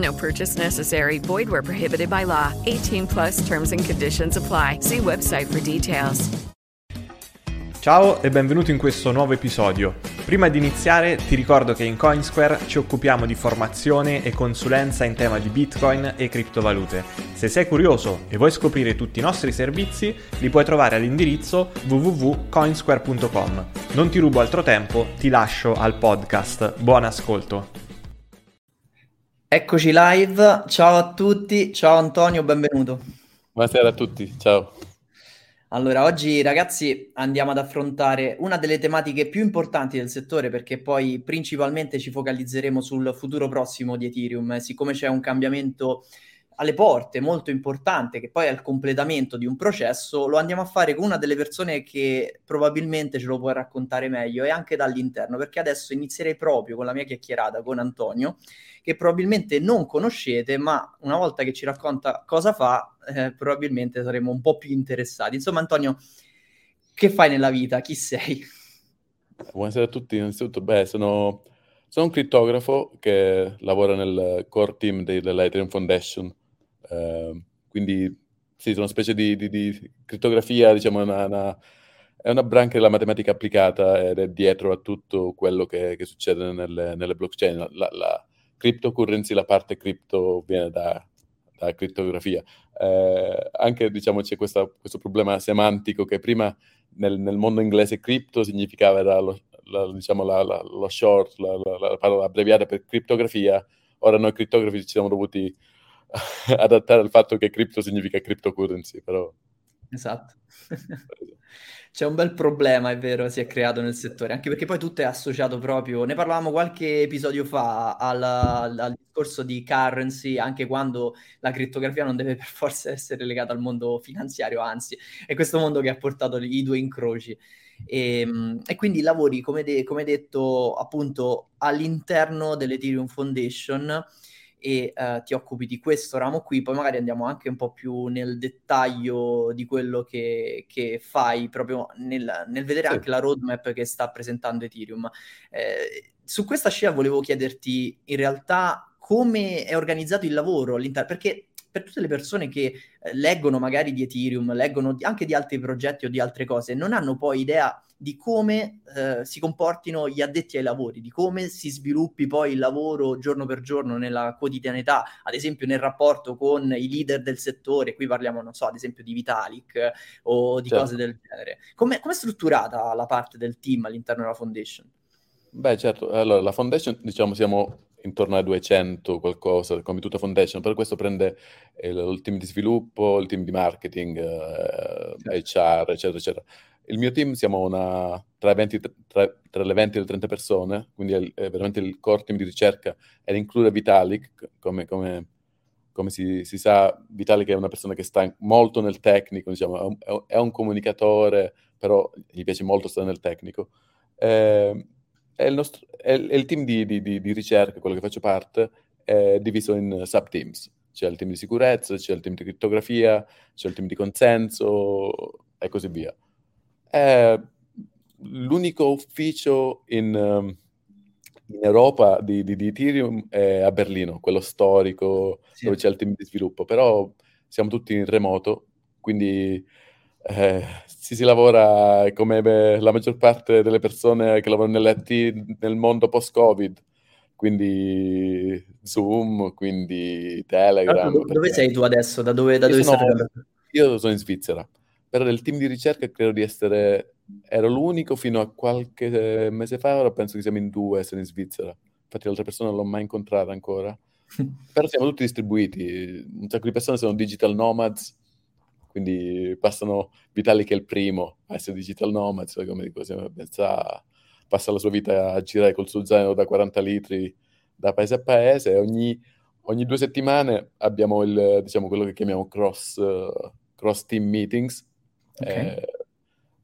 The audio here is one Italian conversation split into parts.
No purchase necessary. Void where prohibited by law. 18 plus terms and conditions apply. See website for details. Ciao e benvenuto in questo nuovo episodio. Prima di iniziare ti ricordo che in Coinsquare ci occupiamo di formazione e consulenza in tema di Bitcoin e criptovalute. Se sei curioso e vuoi scoprire tutti i nostri servizi, li puoi trovare all'indirizzo www.coinsquare.com. Non ti rubo altro tempo, ti lascio al podcast. Buon ascolto. Eccoci live, ciao a tutti, ciao Antonio, benvenuto. Buonasera a tutti, ciao. Allora, oggi ragazzi andiamo ad affrontare una delle tematiche più importanti del settore perché poi principalmente ci focalizzeremo sul futuro prossimo di Ethereum, siccome c'è un cambiamento alle porte molto importante, che poi è il completamento di un processo, lo andiamo a fare con una delle persone che probabilmente ce lo può raccontare meglio e anche dall'interno, perché adesso inizierei proprio con la mia chiacchierata con Antonio, che probabilmente non conoscete, ma una volta che ci racconta cosa fa, eh, probabilmente saremo un po' più interessati. Insomma, Antonio, che fai nella vita? Chi sei? Buonasera a tutti, innanzitutto, beh, sono, sono un crittografo che lavora nel core team della Ethereum Foundation, Ehm, quindi sì, sono una specie di, di, di crittografia, diciamo, una, una, è una branca della matematica applicata ed è dietro a tutto quello che, che succede nelle, nelle, blockchain. La, la, cryptocurrency, la parte cripto viene da, da crittografia. Eh, anche diciamo, c'è questa, questo problema semantico che prima nel, nel, mondo inglese crypto significava lo, la, diciamo, la, lo short, la, parola abbreviata per criptografia. Ora noi crittografi ci siamo dovuti adattare al fatto che crypto significa cryptocurrency, però... Esatto. C'è un bel problema, è vero, si è creato nel settore, anche perché poi tutto è associato proprio, ne parlavamo qualche episodio fa al, al, discorso di currency, anche quando la crittografia non deve per forza essere legata al mondo finanziario, anzi, è questo mondo che ha portato i due incroci. E, ehm, e quindi lavori, come, de- come detto, appunto all'interno dell'Ethereum Foundation e uh, ti occupi di questo ramo qui, poi magari andiamo anche un po' più nel dettaglio di quello che, che fai proprio nel, nel vedere sì. anche la roadmap che sta presentando Ethereum. Eh, su questa scia volevo chiederti in realtà come è organizzato il lavoro all'interno, perché per tutte le persone che eh, leggono magari di Ethereum, leggono di, anche di altri progetti o di altre cose, non hanno poi idea di come eh, si comportino gli addetti ai lavori, di come si sviluppi poi il lavoro giorno per giorno nella quotidianità, ad esempio nel rapporto con i leader del settore, qui parliamo, non so, ad esempio di Vitalik eh, o di certo. cose del genere. Come è strutturata la parte del team all'interno della foundation? Beh, certo, allora la foundation, diciamo, siamo intorno ai 200 qualcosa, come tutta foundation, per questo prende il, il team di sviluppo, il team di marketing, eh, certo. HR, eccetera, eccetera. Il mio team siamo una, tra, 20, tra, tra, le 20 e le 30 persone, quindi è, è, veramente il core team di ricerca ed include Vitalik, come, come, come si, si, sa, Vitalik è una persona che sta molto nel tecnico, diciamo, è, un, è un comunicatore, però gli piace molto stare nel tecnico. Eh, è il, nostro, è il team di, di, di, di, ricerca, quello che faccio parte, è diviso in sub-teams. C'è il team di sicurezza, c'è il team di crittografia, c'è il team di consenso e così via. È l'unico ufficio in, in Europa di, di, di, Ethereum è a Berlino, quello storico, sì. dove c'è il team di sviluppo, però siamo tutti in remoto, quindi eh, si, si lavora come beh, la maggior parte delle persone che lavorano nell'IT nel mondo post-Covid, quindi Zoom, quindi Telegram. Dove, dove sei tu adesso? Da dove, da dove sono, Io sono in Svizzera. però del team di ricerca credo di essere, ero l'unico fino a qualche mese fa, ora penso che siamo in due, essere in Svizzera. Infatti l'altra persona non l'ho mai incontrata ancora. però siamo tutti distribuiti, un sacco di persone sono digital nomads, quindi passano Vitali che è il primo a essere digital nomads, come dico, pensa, passa la sua vita a girare col suo zaino da 40 litri da paese a paese, ogni, ogni due settimane abbiamo il, diciamo, quello che chiamiamo cross, uh, cross team meetings, Okay. Eh,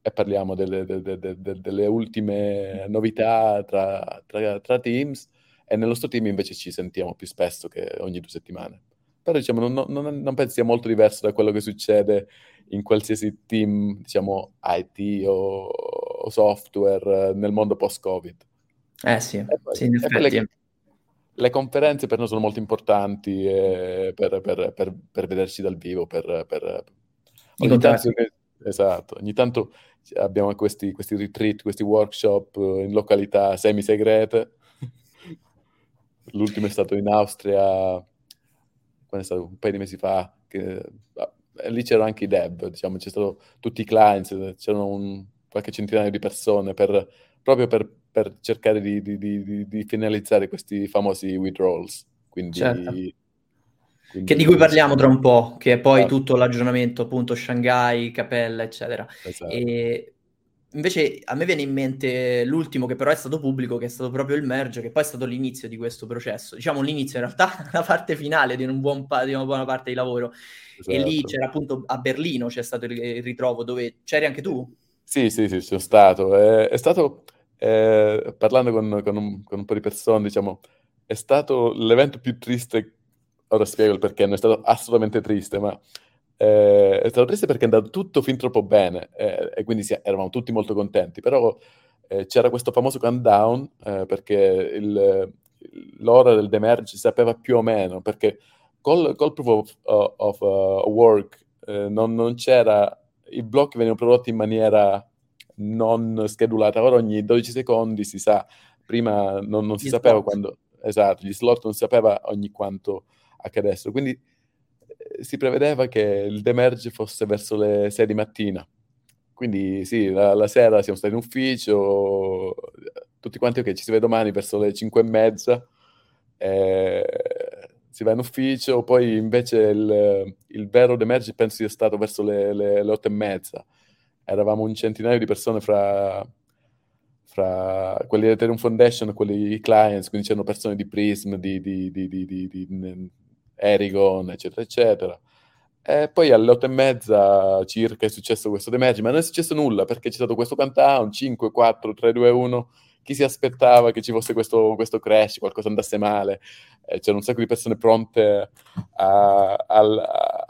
e parliamo delle, delle, delle, delle ultime novità tra, tra, tra, teams e nel nostro team invece ci sentiamo più spesso che ogni due settimane. Però diciamo, non, non, non penso sia molto diverso da quello che succede in qualsiasi team, diciamo, IT o, o software nel mondo post-Covid. Eh sì, poi, sì. Le, le, conferenze per noi sono molto importanti eh, per, per, per, per, vederci dal vivo, per, per, ogni tanto, Esatto, ogni tanto abbiamo questi, questi retreat, questi workshop eh, in località semi-segrete. L'ultimo è stato in Austria, quando è stato un paio di mesi fa, che, eh, lì c'erano anche i dev, diciamo, c'è stato tutti i clients, c'erano un, qualche centinaio di persone per, proprio per, per cercare di, di, di, di, finalizzare questi famosi withdrawals. Quindi certo. Quindi, che di cui parliamo tra un po', che è poi esatto. tutto l'aggiornamento appunto Shanghai, Capella, eccetera. Esatto. E invece a me viene in mente l'ultimo che però è stato pubblico, che è stato proprio il merge, che poi è stato l'inizio di questo processo. Diciamo l'inizio, in realtà la parte finale di, un buon pa- di una buona parte di lavoro. Esatto. E lì esatto. c'era appunto a Berlino, c'è stato il, ritrovo dove c'eri anche tu? Sì, sì, sì, sono stato. È, è stato, eh, parlando con, con, un, con un po' di persone, diciamo, è stato l'evento più triste ora spiego il perché, non è stato assolutamente triste, ma eh, stato triste perché è andato tutto fin troppo bene eh, e quindi sì, eravamo tutti molto contenti, però eh, c'era questo famoso countdown eh, perché il, l'ora del demerge si sapeva più o meno, perché col, col proof of, of uh, work eh, non, non, c'era, i blocchi venivano prodotti in maniera non schedulata, ora ogni 12 secondi si sa, prima non, non si sapeva quando, esatto, gli slot non si sapeva ogni quanto accadessero. Quindi eh, si prevedeva che il demerge fosse verso le 6 di mattina. Quindi sì, la, la, sera siamo stati in ufficio, tutti quanti, ok, ci si vede domani verso le 5 e mezza, eh, si va in ufficio, poi invece il, il vero demerge penso sia stato verso le, le, le 8 e mezza. Eravamo un centinaio di persone fra, fra quelli di Ethereum Foundation e quelli clients, quindi c'erano persone di Prism, di, di, di, di Erigon, eccetera, eccetera. E poi alle otto e mezza circa è successo questo demerge, ma non è successo nulla perché c'è stato questo countdown 5, 4, 3, 2, 1. Chi si aspettava che ci fosse questo, questo crash, qualcosa andasse male? Eh, c'erano un sacco di persone pronte a, a, a,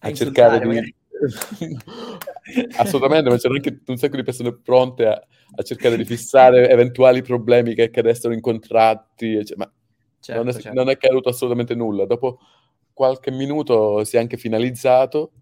a cercare di... Assolutamente, ma c'erano anche un sacco di persone pronte a, cercare di fissare eventuali problemi che accadessero in contratti. Cioè, ma Certo, non, è, certo. non è accaduto assolutamente nulla. Dopo qualche minuto si è anche finalizzato.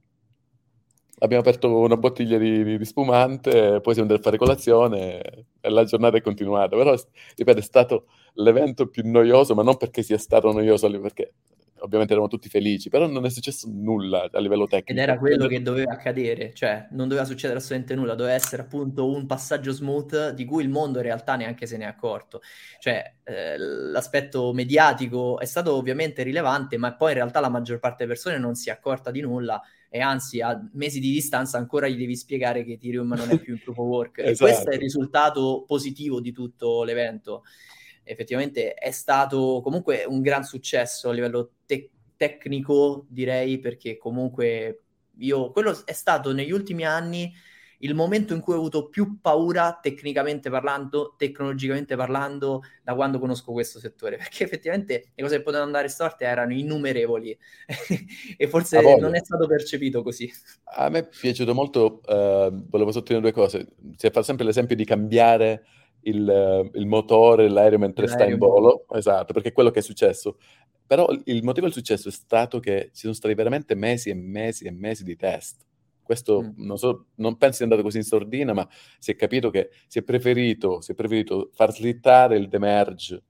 Abbiamo aperto una bottiglia di, di spumante, poi siamo andati a fare colazione e la giornata è continuata. Però, ripeto, è stato l'evento più noioso, ma non perché sia stato noioso, perché ovviamente eravamo tutti felici, però non è successo nulla a livello tecnico. Ed era quello che doveva accadere, cioè non doveva succedere assolutamente nulla, doveva essere appunto un passaggio smooth di cui il mondo in realtà neanche se ne è accorto. Cioè eh, l'aspetto mediatico è stato ovviamente rilevante, ma poi in realtà la maggior parte delle persone non si è accorta di nulla e anzi a mesi di distanza ancora gli devi spiegare che Ethereum non è più in proof of work. esatto. E questo è il risultato positivo di tutto l'evento effettivamente è stato comunque un gran successo a livello te- tecnico, direi, perché comunque io, quello è stato negli ultimi anni il momento in cui ho avuto più paura tecnicamente parlando, tecnologicamente parlando, da quando conosco questo settore, perché effettivamente le cose che potevano andare storte erano innumerevoli e forse non è stato percepito così. A me è piaciuto molto, uh, volevo sottolineare due cose, si fa sempre l'esempio di cambiare il, il motore dell'aereo mentre L'aereo. sta in volo, esatto, perché è quello che è successo. Però il motivo del successo è stato che ci sono stati veramente mesi e mesi e mesi di test. Questo mm. non, so, non penso sia andato così in sordina, ma si è capito che si è preferito, si è preferito far slittare il demerge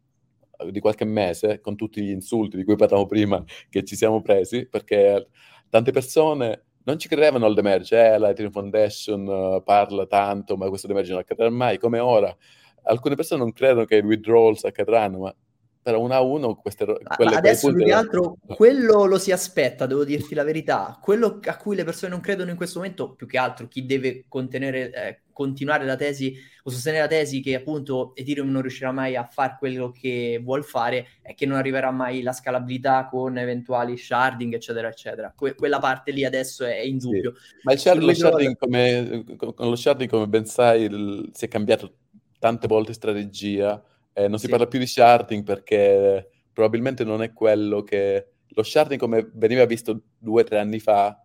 eh, di qualche mese con tutti gli insulti di cui parlavamo prima che ci siamo presi, perché tante persone non ci credevano al demerge, eh, la Ethereum Foundation uh, parla tanto, ma questo demerge non accadrà mai, come ora. Alcune persone non credono che i withdrawals accadranno, ma però uno a uno queste quelle, adesso più che altro quello lo si aspetta devo dirti la verità. Quello a cui le persone non credono in questo momento più che altro chi deve contenere eh, continuare la tesi o sostenere la tesi che appunto Ethereum non riuscirà mai a fare quello che vuol fare è che non arriverà mai la scalabilità con eventuali sharding eccetera eccetera. Que- quella parte lì adesso è in dubbio. Sì. ma il shard, lo, sharding come, con lo sharding come ben sai il, si è cambiato tante volte strategia eh, non si sì. parla più di sharding perché probabilmente non è quello che... Lo sharding come veniva visto due o tre anni fa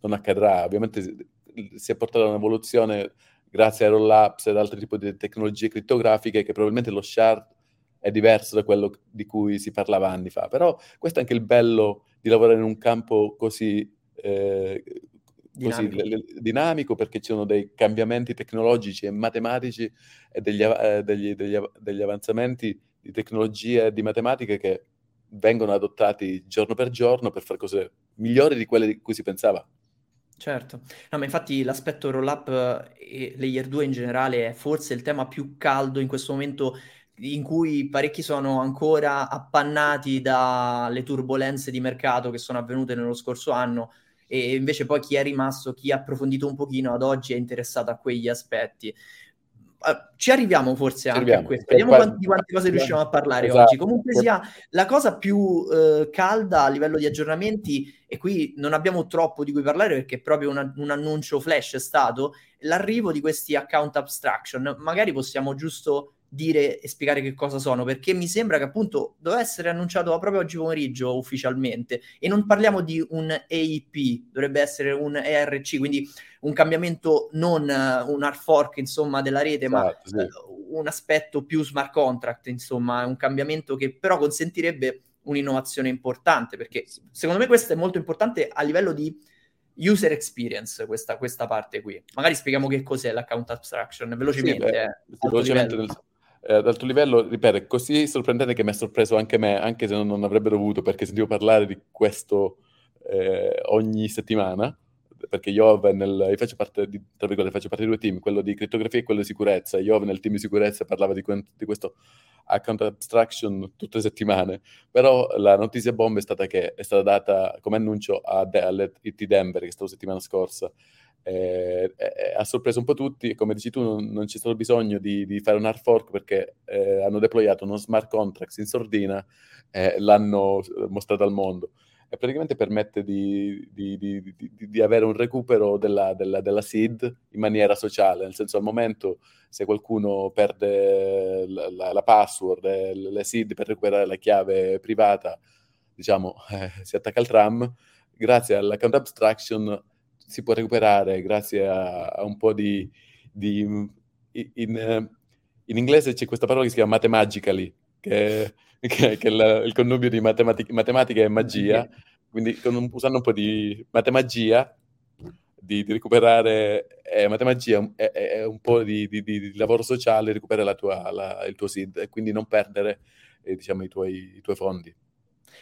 non accadrà. Ovviamente si è portata un'evoluzione grazie a roll-ups ed altri tipi di tecnologie crittografiche che probabilmente lo shard è diverso da quello di cui si parlava anni fa. Però questo è anche il bello di lavorare in un campo così eh, dinamico. Così, dinamico perché ci sono dei cambiamenti tecnologici e matematici e degli, eh, degli, degli, degli, avanzamenti di tecnologia e di matematica che vengono adottati giorno per giorno per fare cose migliori di quelle di cui si pensava. Certo, no, ma infatti l'aspetto roll-up e layer 2 in generale è forse il tema più caldo in questo momento in cui parecchi sono ancora appannati dalle turbulenze di mercato che sono avvenute nello scorso anno e invece poi chi è rimasto, chi ha approfondito un pochino ad oggi è interessato a quegli aspetti. Uh, ci arriviamo forse anche arriviamo. a questo, vediamo qua... quanti, di quante cose riusciamo a parlare esatto. oggi. Comunque sia, la cosa più uh, calda a livello di aggiornamenti, e qui non abbiamo troppo di cui parlare perché è proprio una, un annuncio flash è stato, l'arrivo di questi account abstraction. Magari possiamo giusto dire e spiegare che cosa sono, perché mi sembra che appunto doveva essere annunciato proprio oggi pomeriggio ufficialmente e non parliamo di un AIP, dovrebbe essere un ERC, quindi un cambiamento non uh, un hard fork insomma della rete, esatto, ma sì. uh, un aspetto più smart contract, insomma, un cambiamento che però consentirebbe un'innovazione importante, perché secondo me questo è molto importante a livello di user experience questa, questa parte qui. Magari spieghiamo che cos'è l'account abstraction velocemente. Sì, beh, eh, velocemente nel, eh, ad alto livello, ripeto, è così sorprendente che mi ha sorpreso anche me, anche se non, non avrebbe dovuto, perché sentivo parlare di questo eh, ogni settimana, perché Iov nel, io faccio parte di, tra virgolette, faccio parte di due team, quello di crittografia e quello di sicurezza. Iov nel team di sicurezza parlava di, di questo account abstraction tutte le settimane, però la notizia bomba è stata che è stata data come annuncio a, all'IT Denver, che è stato la settimana scorsa, eh, eh, ha sorpreso un po' tutti. Come dici tu, non, non c'è stato bisogno di, di, fare un hard fork perché eh, hanno deployato uno smart contract in sordina e l'hanno mostrato al mondo. E praticamente permette di, di, di avere un recupero della, della, della, seed in maniera sociale, nel senso al momento se qualcuno perde la, la, la password e le seed per recuperare la chiave privata, diciamo, eh, si attacca al tram, grazie all'account abstraction si può recuperare grazie a, a un po' di... di in, in, inglese c'è questa parola che si chiama mathemagically, che, che, che è il, il connubio di matematica, matematica e magia, quindi con, usando un po' di matemagia, di, di recuperare eh, matemagia è, è, un po' di, di, di, lavoro sociale, recuperare la tua, la, il tuo SID e quindi non perdere eh, diciamo, i, tuoi, i tuoi fondi.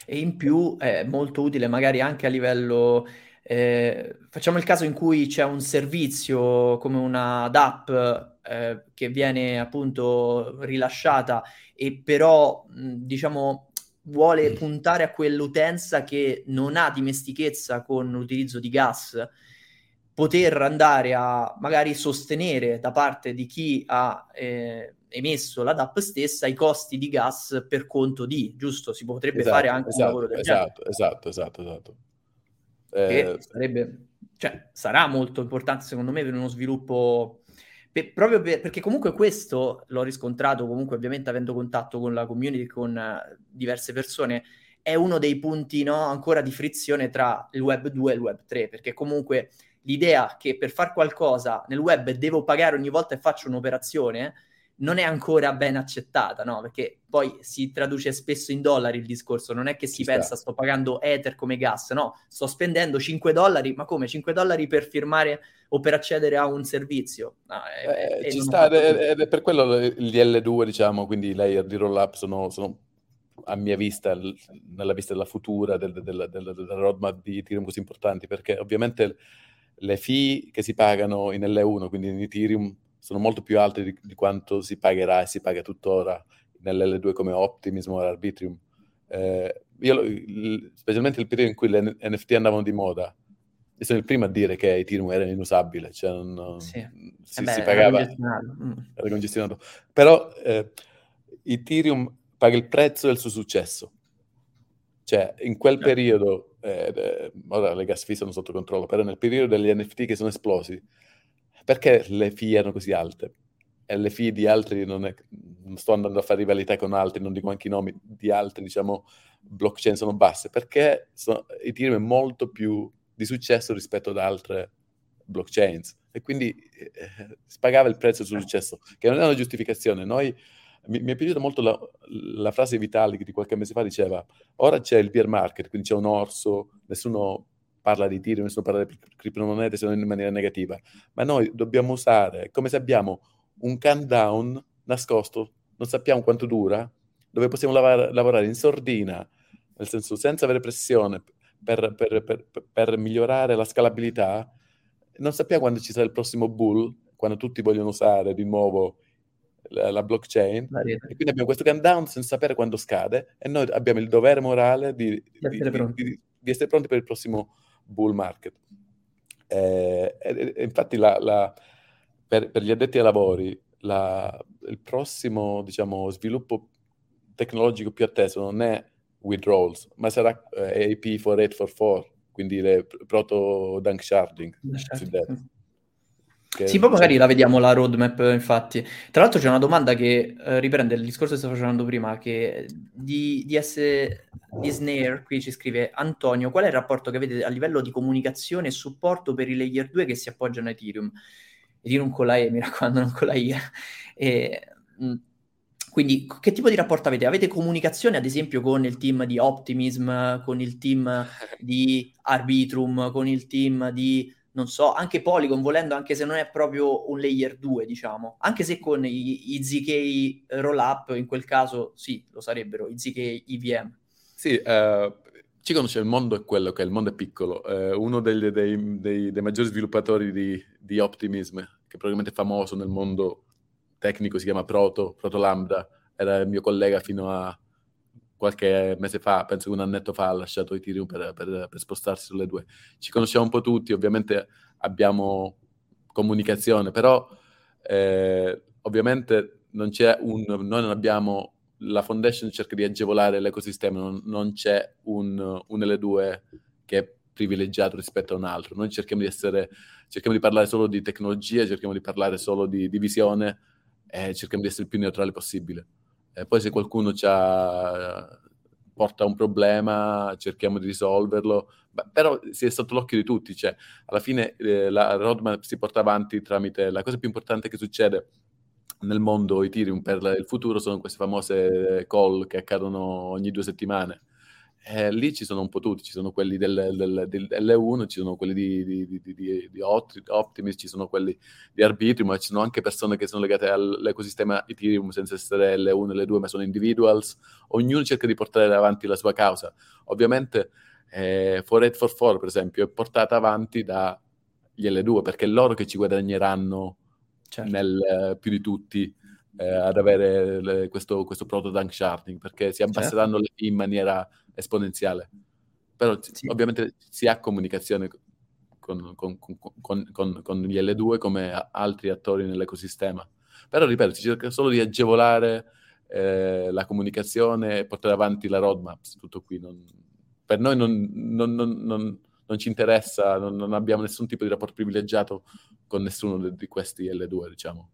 E in più è molto utile magari anche a livello eh, facciamo il caso in cui c'è un servizio come una DAP eh, che viene appunto rilasciata e però mh, diciamo vuole puntare a quell'utenza che non ha dimestichezza con l'utilizzo di gas, poter andare a magari sostenere da parte di chi ha eh, emesso la DAP stessa i costi di gas per conto di, giusto? Si potrebbe esatto, fare anche esatto, un lavoro del esatto, genere. Esatto, esatto, esatto. Eh, sarebbe, cioè, sarà molto importante secondo me per uno sviluppo per, proprio per, perché comunque questo l'ho riscontrato comunque ovviamente avendo contatto con la community con uh, diverse persone è uno dei punti no, ancora di frizione tra il web 2 e il web 3 perché comunque l'idea che per fare qualcosa nel web devo pagare ogni volta che faccio un'operazione non è ancora ben accettata, no? Perché poi si traduce spesso in dollari il discorso, non è che si Ci pensa sta. sto pagando Ether come gas, no, sto spendendo 5 dollari, ma come 5 dollari per firmare o per accedere a un servizio? No, è, eh, ci sta, è, è, per quello gli L2, diciamo, quindi i layer di roll-up sono, sono a mia vista, nella vista della futura, del, del, del, della roadmap di Ethereum così importanti, perché ovviamente le fee che si pagano in L1, quindi in Ethereum, sono molto più alte di, di quanto si pagherà e si paga tuttora nell'L2 come Optimism o Arbitrium. Eh, io, specialmente il periodo in cui le NFT andavano di moda, io sono il primo a dire che Ethereum era inusabile, cioè non, sì. si, eh beh, si pagava, era congestionato. Mm. Era congestionato. Però eh, Ethereum paga il prezzo del suo successo. Cioè, in quel certo. periodo, eh, ora le gas fee sono sotto controllo, però nel periodo degli NFT che sono esplosi, perché le fee erano così alte? E le fee di altri, non, è, non sto andando a fare rivalità con altri, non dico anche i nomi di altri, diciamo, blockchain sono basse, perché sono, Ethereum è molto più di successo rispetto ad altre blockchains. E quindi eh, si pagava il prezzo suo successo, che non è una giustificazione. Noi mi, mi, è piaciuta molto la, la, frase Vitalik di qualche mese fa, diceva, ora c'è il bear market, quindi c'è un orso, nessuno parla di tiro, nessuno parla di criptomonete se non in maniera negativa, ma noi dobbiamo usare, come se abbiamo un countdown nascosto, non sappiamo quanto dura, dove possiamo lavar- lavorare in sordina, nel senso senza avere pressione, per, per, per, per migliorare la scalabilità, non sappiamo quando ci sarà il prossimo bull, quando tutti vogliono usare di nuovo la, la blockchain, la e quindi abbiamo questo countdown senza sapere quando scade e noi abbiamo il dovere morale di, di, essere, di, di essere, pronti per il prossimo bull market. Eh, e, e infatti la, la, per, per, gli addetti ai lavori il prossimo diciamo, sviluppo tecnologico più atteso non è withdrawals, ma sarà eh, AP 4844, quindi le proto dunk sharding. Sì, poi magari la vediamo la roadmap, infatti. Tra l'altro c'è una domanda che eh, riprende il discorso che stavo facendo prima, che di, di, S, di Snare, qui ci scrive Antonio, qual è il rapporto che avete a livello di comunicazione e supporto per i layer 2 che si appoggiano a Ethereum? Ethereum con la E, mi raccomando, non con la I. E, mh, quindi che tipo di rapporto avete? Avete comunicazione ad esempio con il team di Optimism, con il team di Arbitrum, con il team di non so, anche Polygon volendo, anche se non è proprio un layer 2, diciamo, anche se con i, i ZK rollup in quel caso sì, lo sarebbero, i ZK EVM. Sì, uh, ci conosce il mondo è quello che è, il mondo è piccolo. Uh, uno dei, dei, dei, dei, maggiori sviluppatori di, di, Optimism, che probabilmente è famoso nel mondo tecnico, si chiama Proto, Proto Lambda, era il mio collega fino a qualche mese fa, penso che un annetto fa, ha lasciato Ethereum per, per, per spostarsi sulle due. Ci conosciamo un po' tutti, ovviamente abbiamo comunicazione, però eh, ovviamente non c'è un... Noi non abbiamo... La foundation cerca di agevolare l'ecosistema, non, non c'è un, un L2 che è privilegiato rispetto a un altro. Noi cerchiamo di essere, cerchiamo di parlare solo di tecnologia, cerchiamo di parlare solo di, di visione e cerchiamo di essere il più neutrale possibile. E poi se qualcuno porta un problema, cerchiamo di risolverlo, Beh, però si è sotto l'occhio di tutti, cioè alla fine eh, la roadmap si porta avanti tramite la cosa più importante che succede nel mondo Ethereum per il futuro sono queste famose call che accadono ogni due settimane eh, lì ci sono un po' tutti, ci sono quelli del, del, del, dell'L1, ci sono quelli di, di, di, di, di Optimus, ci sono quelli di Arbitrium, ma ci sono anche persone che sono legate all'ecosistema Ethereum senza essere L1 e L2, ma sono individuals. Ognuno cerca di portare avanti la sua causa. Ovviamente eh, 4844, per esempio, è portata avanti dagli L2, perché è loro che ci guadagneranno certo. nel, eh, più di tutti eh, ad avere le, questo, questo proto-dunk sharding, perché si certo. abbasseranno certo. in maniera esponenziale. Però sì. ovviamente si ha comunicazione con, con, con, con, gli L2 come altri attori nell'ecosistema. Però ripeto, si cerca solo di agevolare eh, la comunicazione e portare avanti la roadmap, tutto qui. Non, per noi non, non, non, ci interessa, non, abbiamo nessun tipo di rapporto privilegiato con nessuno di questi L2, diciamo.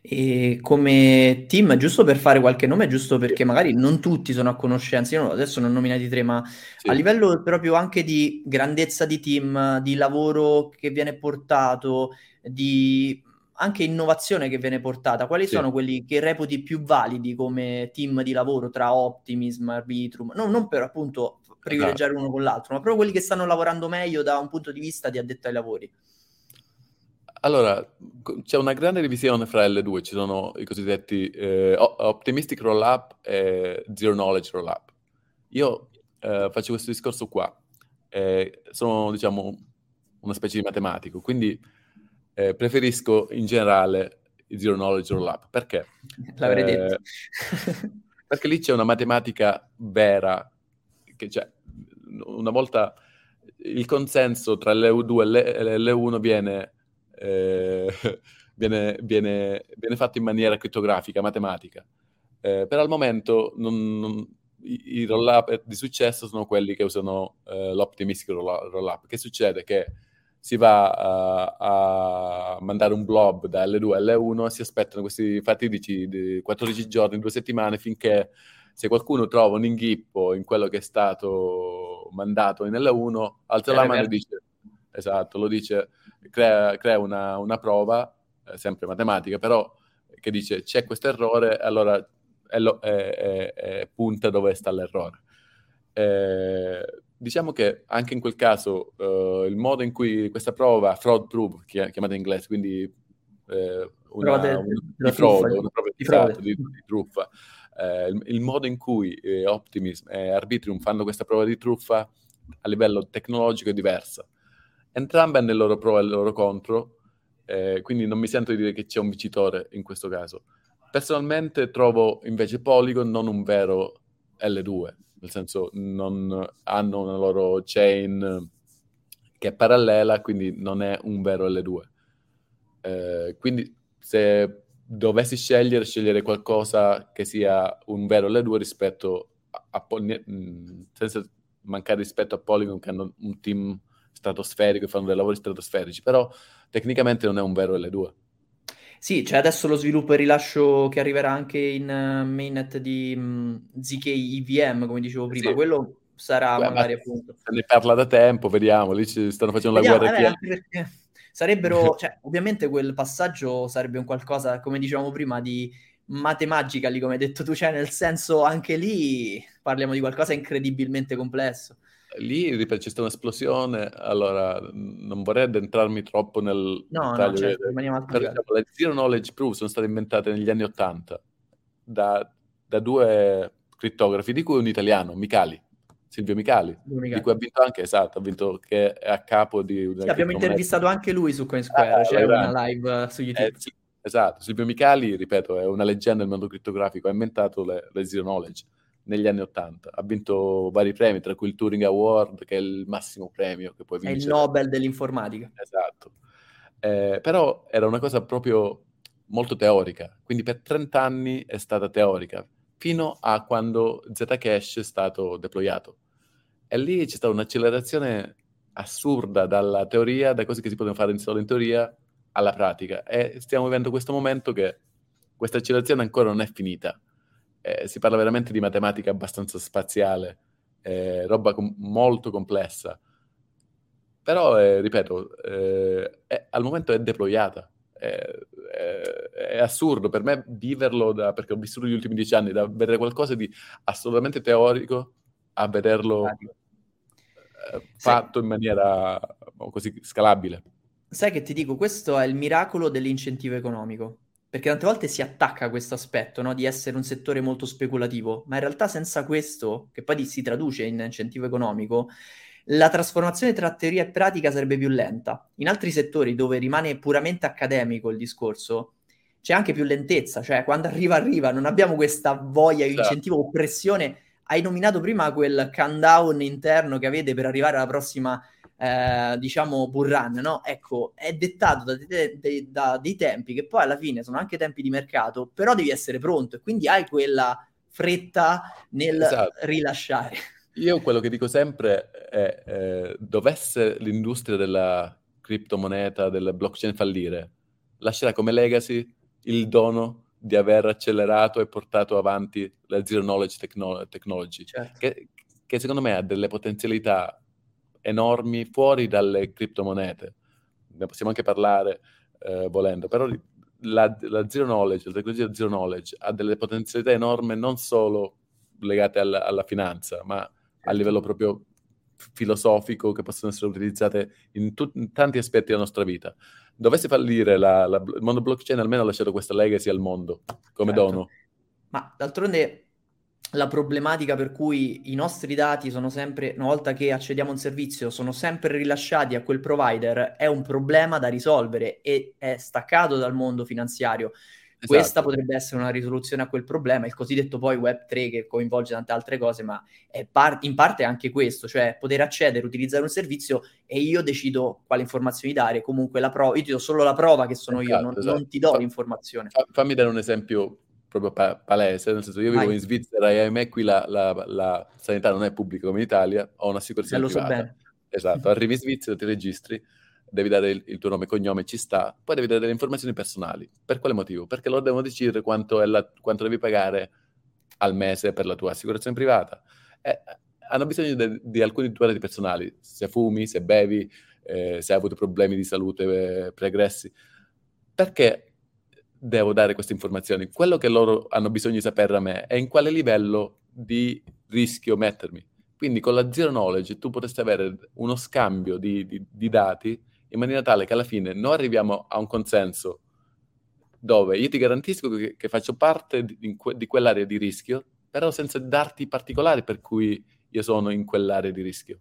E come team, giusto per fare qualche nome, giusto perché magari non tutti sono a conoscenza, io adesso non ho nominati tre, ma sì. a livello proprio anche di grandezza di team, di lavoro che viene portato, di anche innovazione che viene portata, quali sì. sono quelli che reputi più validi come team di lavoro tra Optimism, Arbitrum? No, non per appunto privilegiare esatto. uno con l'altro, ma proprio quelli che stanno lavorando meglio da un punto di vista di addetto ai lavori. Allora, c'è una grande divisione fra L2, ci sono i cosiddetti eh, Optimistic Rollup e Zero Knowledge Rollup. Io eh, faccio questo discorso qua, eh, sono diciamo una specie di matematico, quindi eh, preferisco in generale il Zero Knowledge Rollup. Perché? L'avrei detto. Eh, perché lì c'è una matematica vera, che c'è, una volta il consenso tra l'E2 e l'E1 viene eh, viene, viene, viene, fatto in maniera crittografica, matematica. Eh, per al momento non, non, i, i roll-up di successo sono quelli che usano eh, l'optimistic roll-up. Che succede? Che si va a, a, mandare un blob da L2 a L1 e si aspettano questi fatidici di 14 giorni, due settimane, finché se qualcuno trova un inghippo in quello che è stato mandato in L1, alza la mano e dice, esatto, lo dice, crea, crea una, una, prova, eh, sempre matematica, però che dice c'è questo errore, allora è, lo, è, è, punta dove sta l'errore. Eh, diciamo che anche in quel caso eh, il modo in cui questa prova, fraud proof, chiamata in inglese, quindi eh, una, de, un, di frode, una prova di, esatto, di, di truffa, eh, il, il, modo in cui eh, Optimism e Arbitrium fanno questa prova di truffa a livello tecnologico è diversa entrambe hanno il loro pro e il loro contro, eh, quindi non mi sento di dire che c'è un vincitore in questo caso. Personalmente trovo invece Polygon non un vero L2, nel senso non hanno una loro chain che è parallela, quindi non è un vero L2. Eh, quindi se dovessi scegliere, scegliere qualcosa che sia un vero L2 rispetto a, a senza mancare rispetto a Polygon che hanno un team stratosferico e fanno dei lavori stratosferici, però tecnicamente non è un vero L2. Sì, c'è adesso lo sviluppo e rilascio che arriverà anche in uh, mainnet di um, ZK EVM, come dicevo prima. Sì. Quello sarà Beh, magari appunto. Se ne parla da tempo, vediamo, lì ci stanno facendo vediamo, la guerra. Eh, perché sarebbero, cioè, ovviamente quel passaggio sarebbe un qualcosa, come dicevamo prima, di matematica, come hai detto tu, cioè nel senso anche lì parliamo di qualcosa incredibilmente complesso lì ripeto, c'è stata un'esplosione, allora non vorrei addentrarmi troppo nel no, no, certo, rimaniamo per, diciamo, le zero knowledge proof sono state inventate negli anni Ottanta da, da, due crittografi, di cui un italiano, Micali, Silvio Micali, Micali, di cui ha vinto anche, esatto, ha vinto che è a capo di sì, abbiamo intervistato anche lui su CoinSquare, ah, c'è una live su YouTube. Eh, sì, esatto, Silvio Micali, ripeto, è una leggenda del mondo crittografico, ha inventato le, le zero knowledge negli anni Ottanta. Ha vinto vari premi, tra cui il Turing Award, che è il massimo premio che puoi vincere. È il Nobel dell'informatica. Esatto. Eh, però era una cosa proprio molto teorica, quindi per 30 anni è stata teorica, fino a quando Zcash è stato deployato. E lì c'è stata un'accelerazione assurda dalla teoria, da cose che si potevano fare solo in teoria, alla pratica. E stiamo vivendo questo momento che questa accelerazione ancora non è finita eh, si parla veramente di matematica abbastanza spaziale, eh, roba com- molto complessa. Però, eh, ripeto, eh, è, al momento è deployata. È, è, assurdo per me viverlo, da, perché ho vissuto gli ultimi dieci anni, da vedere qualcosa di assolutamente teorico a vederlo eh, fatto sì. in maniera così scalabile. Sai che ti dico, questo è il miracolo dell'incentivo economico perché tante volte si attacca a questo aspetto no? di essere un settore molto speculativo, ma in realtà senza questo, che poi si traduce in incentivo economico, la trasformazione tra teoria e pratica sarebbe più lenta. In altri settori dove rimane puramente accademico il discorso, c'è anche più lentezza, cioè quando arriva arriva, non abbiamo questa voglia di certo. incentivo o pressione. Hai nominato prima quel countdown interno che avete per arrivare alla prossima eh, diciamo, bull run, no? Ecco, è dettato da, de- de- da, dei tempi che poi alla fine sono anche tempi di mercato, però devi essere pronto e quindi hai quella fretta nel esatto. rilasciare. Io quello che dico sempre è, eh, dovesse l'industria della criptomoneta, del blockchain fallire, lascerà come legacy il dono di aver accelerato e portato avanti la zero knowledge techno- technology, certo. che, che, secondo me ha delle potenzialità enormi fuori dalle criptomonete. Ne possiamo anche parlare eh, volendo, però la, la, zero knowledge, la tecnologia zero knowledge ha delle potenzialità enormi non solo legate alla, alla finanza, ma a livello proprio filosofico che possono essere utilizzate in, tut- in, tanti aspetti della nostra vita. Dovesse fallire la, la, il mondo blockchain, almeno ha lasciato questa legacy al mondo come certo. dono. Ma d'altronde la problematica per cui i nostri dati sono sempre, una volta che accediamo a un servizio, sono sempre rilasciati a quel provider, è un problema da risolvere e è staccato dal mondo finanziario. Esatto. Questa potrebbe essere una risoluzione a quel problema, il cosiddetto poi Web3 che coinvolge tante altre cose, ma è par- in parte anche questo, cioè poter accedere, utilizzare un servizio e io decido quali informazioni dare, comunque la prova, io ti do solo la prova che sono esatto, io, non, esatto. non, ti do l'informazione. Fammi dare un esempio proprio pa- palese, nel senso io vivo Vai. in Svizzera e ahimè qui la, la, la, sanità non è pubblica come in Italia, ho un'assicurazione eh, privata. So bene. Esatto, arrivi in Svizzera, ti registri, devi dare il, il, tuo nome e cognome, ci sta, poi devi dare delle informazioni personali. Per quale motivo? Perché loro devono decidere quanto, la, quanto devi pagare al mese per la tua assicurazione privata. Eh, hanno bisogno de, di alcuni tuoi dati personali, se fumi, se bevi, eh, se hai avuto problemi di salute eh, pregressi. Perché devo dare queste informazioni? Quello che loro hanno bisogno di sapere da me è in quale livello di rischio mettermi. Quindi con la zero knowledge tu potresti avere uno scambio di, di, di dati in maniera tale che alla fine non arriviamo a un consenso dove io ti garantisco che, che faccio parte di, di, quell'area di rischio, però senza darti i particolari per cui io sono in quell'area di rischio.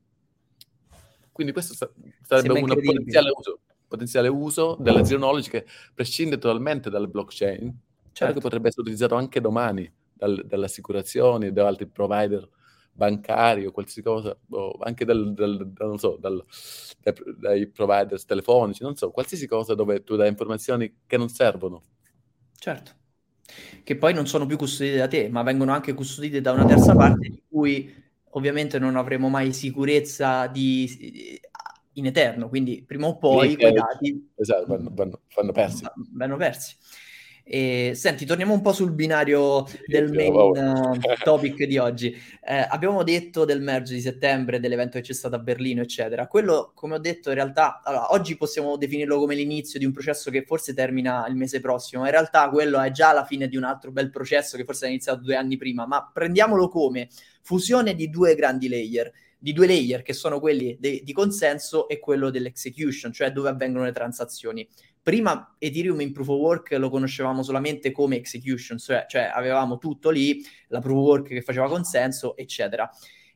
Quindi questo sa- sarebbe un potenziale uso, potenziale uso della zero knowledge che prescinde totalmente dalle blockchain, certo. che potrebbe essere utilizzato anche domani dal, dalle assicurazioni, da altri provider bancari o qualsiasi cosa, o anche dal, dal, dal, so, dai, dai provider telefonici, non so, qualsiasi cosa dove tu dai informazioni che non servono. Certo, che poi non sono più custodite da te, ma vengono anche custodite da una terza parte di cui ovviamente non avremo mai sicurezza di, in eterno, quindi prima o poi quei dati esatto, vanno, vanno, vanno persi. Vanno persi. E, senti, torniamo un po' sul binario del main uh, topic di oggi. Eh, abbiamo detto del merge di settembre, dell'evento che c'è stato a Berlino, eccetera. Quello, come ho detto, in realtà, allora, oggi possiamo definirlo come l'inizio di un processo che forse termina il mese prossimo, ma in realtà quello è già la fine di un altro bel processo che forse è iniziato due anni prima, ma prendiamolo come fusione di due grandi layer di due layer che sono quelli de- di consenso e quello dell'execution, cioè dove avvengono le transazioni. Prima Ethereum in proof of work lo conoscevamo solamente come execution, cioè, cioè avevamo tutto lì, la proof of work che faceva consenso, eccetera.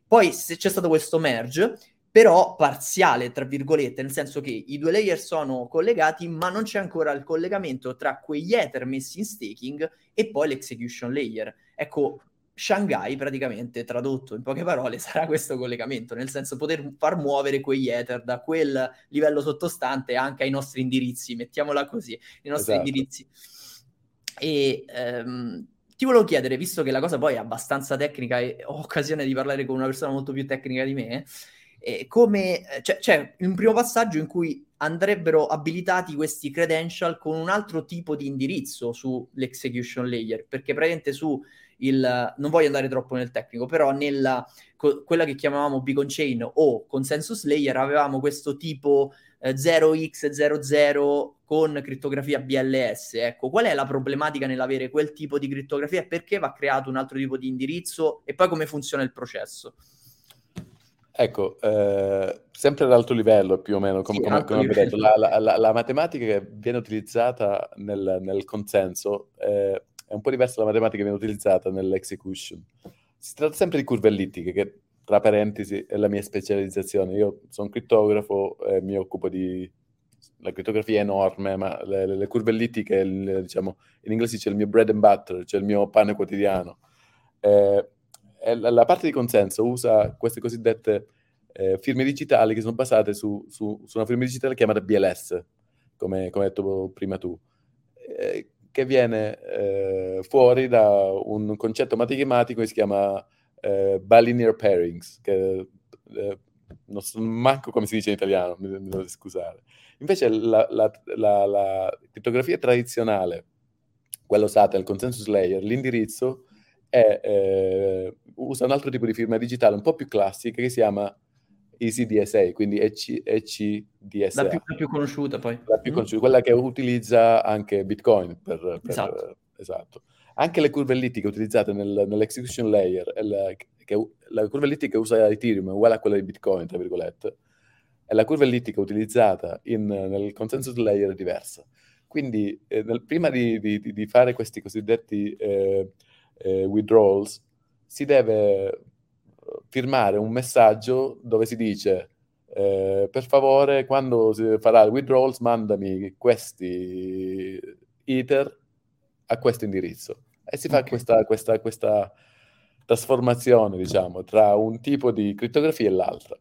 Poi se c'è stato questo merge, però parziale, tra virgolette, nel senso che i due layer sono collegati, ma non c'è ancora il collegamento tra quegli ether messi in staking e poi l'execution layer. Ecco, Shanghai praticamente tradotto in poche parole sarà questo collegamento, nel senso poter far muovere quegli ether da quel livello sottostante anche ai nostri indirizzi, mettiamola così, i nostri esatto. indirizzi. E ehm, ti volevo chiedere, visto che la cosa poi è abbastanza tecnica e ho occasione di parlare con una persona molto più tecnica di me, eh, come c'è, c'è un primo passaggio in cui andrebbero abilitati questi credential con un altro tipo di indirizzo sull'execution layer, perché praticamente su il, non voglio andare troppo nel tecnico, però nella co- quella che chiamavamo Beacon Chain o Consensus Layer avevamo questo tipo eh, 0x00 con crittografia BLS. Ecco, qual è la problematica nell'avere quel tipo di crittografia perché va creato un altro tipo di indirizzo e poi come funziona il processo? Ecco, eh, sempre ad alto livello più o meno, come, sì, come, come detto, la, la, la, la, matematica che viene utilizzata nel, nel consenso eh, è un po' diversa dalla matematica che viene utilizzata nell'execution. Si tratta sempre di curve ellittiche, che tra parentesi è la mia specializzazione. Io sono crittografo e mi occupo di... La crittografia è enorme, ma le, le curve ellittiche, il, diciamo, in inglese c'è il mio bread and butter, cioè il mio pane quotidiano. Eh, la, la, parte di consenso usa queste cosiddette eh, firme digitali che sono basate su, su, su, una firma digitale chiamata BLS, come, come hai detto prima tu. Eh, che viene eh, fuori da un concetto matematico che si chiama eh, bilinear pairings, che eh, non so manco come si dice in italiano, mi, devo scusare. Invece la, la, la, la, crittografia tradizionale, quella usata nel consensus layer, l'indirizzo è, eh, usa un altro tipo di firma digitale un po' più classica che si chiama EasyDSA, quindi EC, ECDSA. La più, la più conosciuta poi. La più mm. conosciuta, quella che utilizza anche Bitcoin per, per esatto. esatto. anche le curve ellittiche utilizzate nel, nell'execution layer, la, che, la curva ellittica che usa Ethereum è uguale a quella di Bitcoin, tra virgolette, e la curva ellittica utilizzata in, nel consensus layer è diversa. Quindi eh, nel, prima di, di, di, fare questi cosiddetti eh, eh, withdrawals si deve eh, firmare un messaggio dove si dice eh, per favore quando si farà il withdrawals mandami questi ether a questo indirizzo e si fa okay. questa, questa, questa trasformazione diciamo tra un tipo di crittografia e l'altra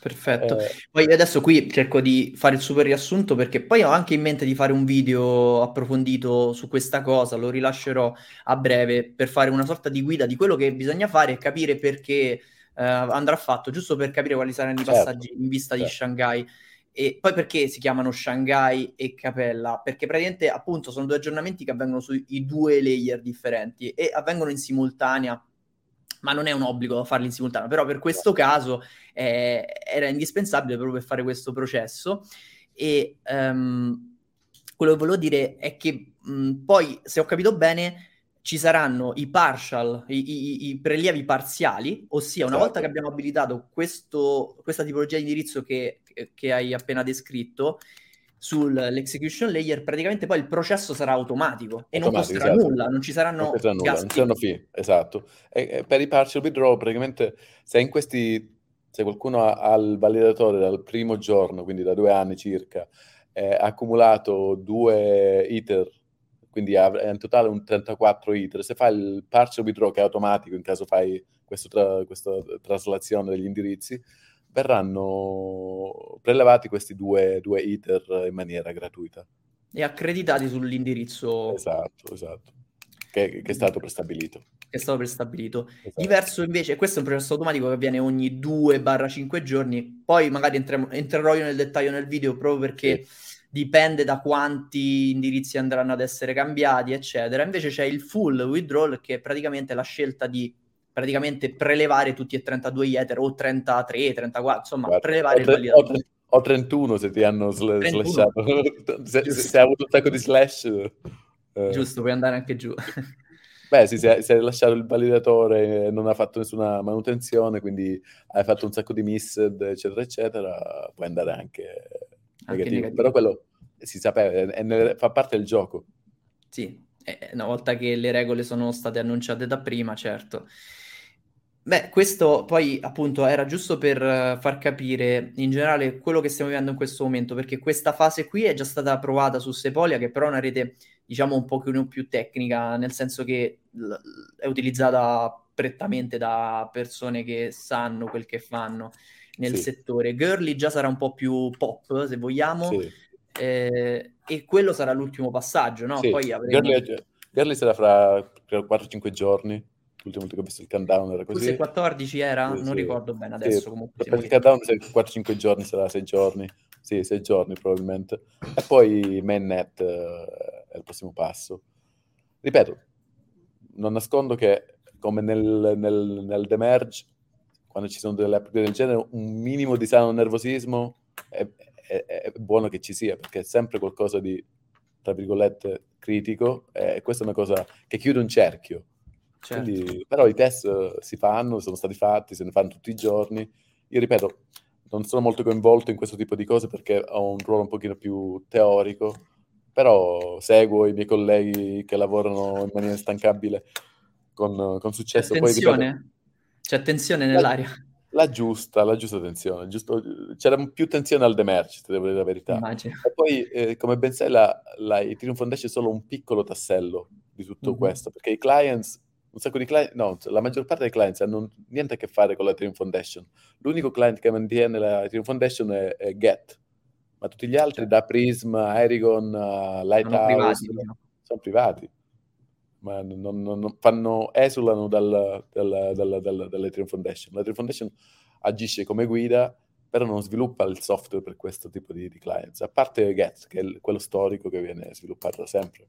Perfetto. Eh, poi adesso qui cerco di fare il super riassunto perché poi ho anche in mente di fare un video approfondito su questa cosa, lo rilascerò a breve per fare una sorta di guida di quello che bisogna fare e capire perché eh, andrà fatto, giusto per capire quali saranno i certo, passaggi in vista certo. di Shanghai. E poi perché si chiamano Shanghai e Capella? Perché praticamente appunto sono due aggiornamenti che avvengono sui due layer differenti e avvengono in simultanea ma non è un obbligo farli in simultaneo, però per questo caso eh, era indispensabile proprio per fare questo processo e um, quello che volevo dire è che mh, poi, se ho capito bene, ci saranno i partial, i, i, i prelievi parziali, ossia una esatto. volta che abbiamo abilitato questo, questa tipologia di indirizzo che, che hai appena descritto, sull'execution layer, praticamente poi il processo sarà automatico e automatico, non costerà esatto. nulla, non ci saranno non nulla, non ci saranno fee, esatto. E, e, per i partial withdraw, praticamente se in questi se qualcuno ha, ha il validatore dal primo giorno, quindi da due anni circa, eh, ha accumulato due iter, quindi ha in totale un 34 iter, se fa il partial withdraw che è automatico in caso fai tra, questa traslazione degli indirizzi, verranno prelevati questi due, due iter in maniera gratuita. E accreditati sull'indirizzo. Esatto, esatto, che, che è stato prestabilito. Che è stato prestabilito. Esatto. Diverso invece, questo è un processo automatico che avviene ogni 2-5 giorni, poi magari entrerò, entrerò io nel dettaglio nel video proprio perché... Sì dipende da quanti indirizzi andranno ad essere cambiati, eccetera. Invece c'è il full withdrawal che è praticamente la scelta di praticamente prelevare tutti e 32 gli ether o 33, 34, insomma, Guarda, prelevare o, il validatore. O 31 se ti hanno sl- slashato, se, se, hai avuto un sacco di slash. Eh. Giusto, puoi andare anche giù. Beh, sì, se, se hai lasciato il validatore non ha fatto nessuna manutenzione, quindi hai fatto un sacco di missed, eccetera, eccetera, puoi andare anche, anche negativo. negativo. Però quello si sapeva, è, è, fa parte del gioco. Sì, una volta che le regole sono state annunciate da prima, certo. Beh, questo poi appunto era giusto per uh, far capire in generale quello che stiamo vivendo in questo momento, perché questa fase qui è già stata provata su Sepolia, che però è una rete diciamo un pochino più tecnica, nel senso che è utilizzata prettamente da persone che sanno quel che fanno nel sì. settore. Girly già sarà un po' più pop, se vogliamo, sì. eh, e quello sarà l'ultimo passaggio, no? Sì. Poi avremo... Girly, Girly sarà fra 4-5 giorni l'ultimo che ho visto il countdown era così. Forse 14 era? Sì, non ricordo bene adesso. Sì, comunque il countdown 4-5 giorni sarà 6 giorni. Sì, 6 giorni probabilmente. E poi mainnet uh, è il prossimo passo. Ripeto, non nascondo che come nel, nel, nel demerge, quando ci sono delle app del genere, un minimo di sano nervosismo è, è, è buono che ci sia, perché è sempre qualcosa di, tra virgolette, critico, e questa è una cosa che chiude un cerchio Certo. Quindi, però i test eh, si fanno, sono stati fatti, se ne fanno tutti i giorni. Io ripeto, non sono molto coinvolto in questo tipo di cose perché ho un ruolo un pochino più teorico, però seguo i miei colleghi che lavorano in maniera instancabile con, con successo. C'è tensione? C'è tensione nell'aria? La, la giusta, la giusta tensione. Giusto, c'era più tensione al demerge, devo dire la verità. Immagino. E poi, eh, come ben sai, la, la Ethereum Foundation è solo un piccolo tassello di tutto mm-hmm. questo, perché i clients un sacco di client, no, la maggior parte dei clients hanno niente a che fare con la Ethereum Foundation. L'unico client che mantiene la Ethereum Foundation è, è Get, ma tutti gli altri, da Prism, Erigon, uh, Lighthouse, sono privati, diciamo. sono privati. Ma non, non, non fanno, esulano dal, dal, dal, dal, dall'Ethereum Foundation. L'Ethereum Foundation agisce come guida, però non sviluppa il software per questo tipo di, di clients, a parte Get, che è quello storico che viene sviluppato da sempre.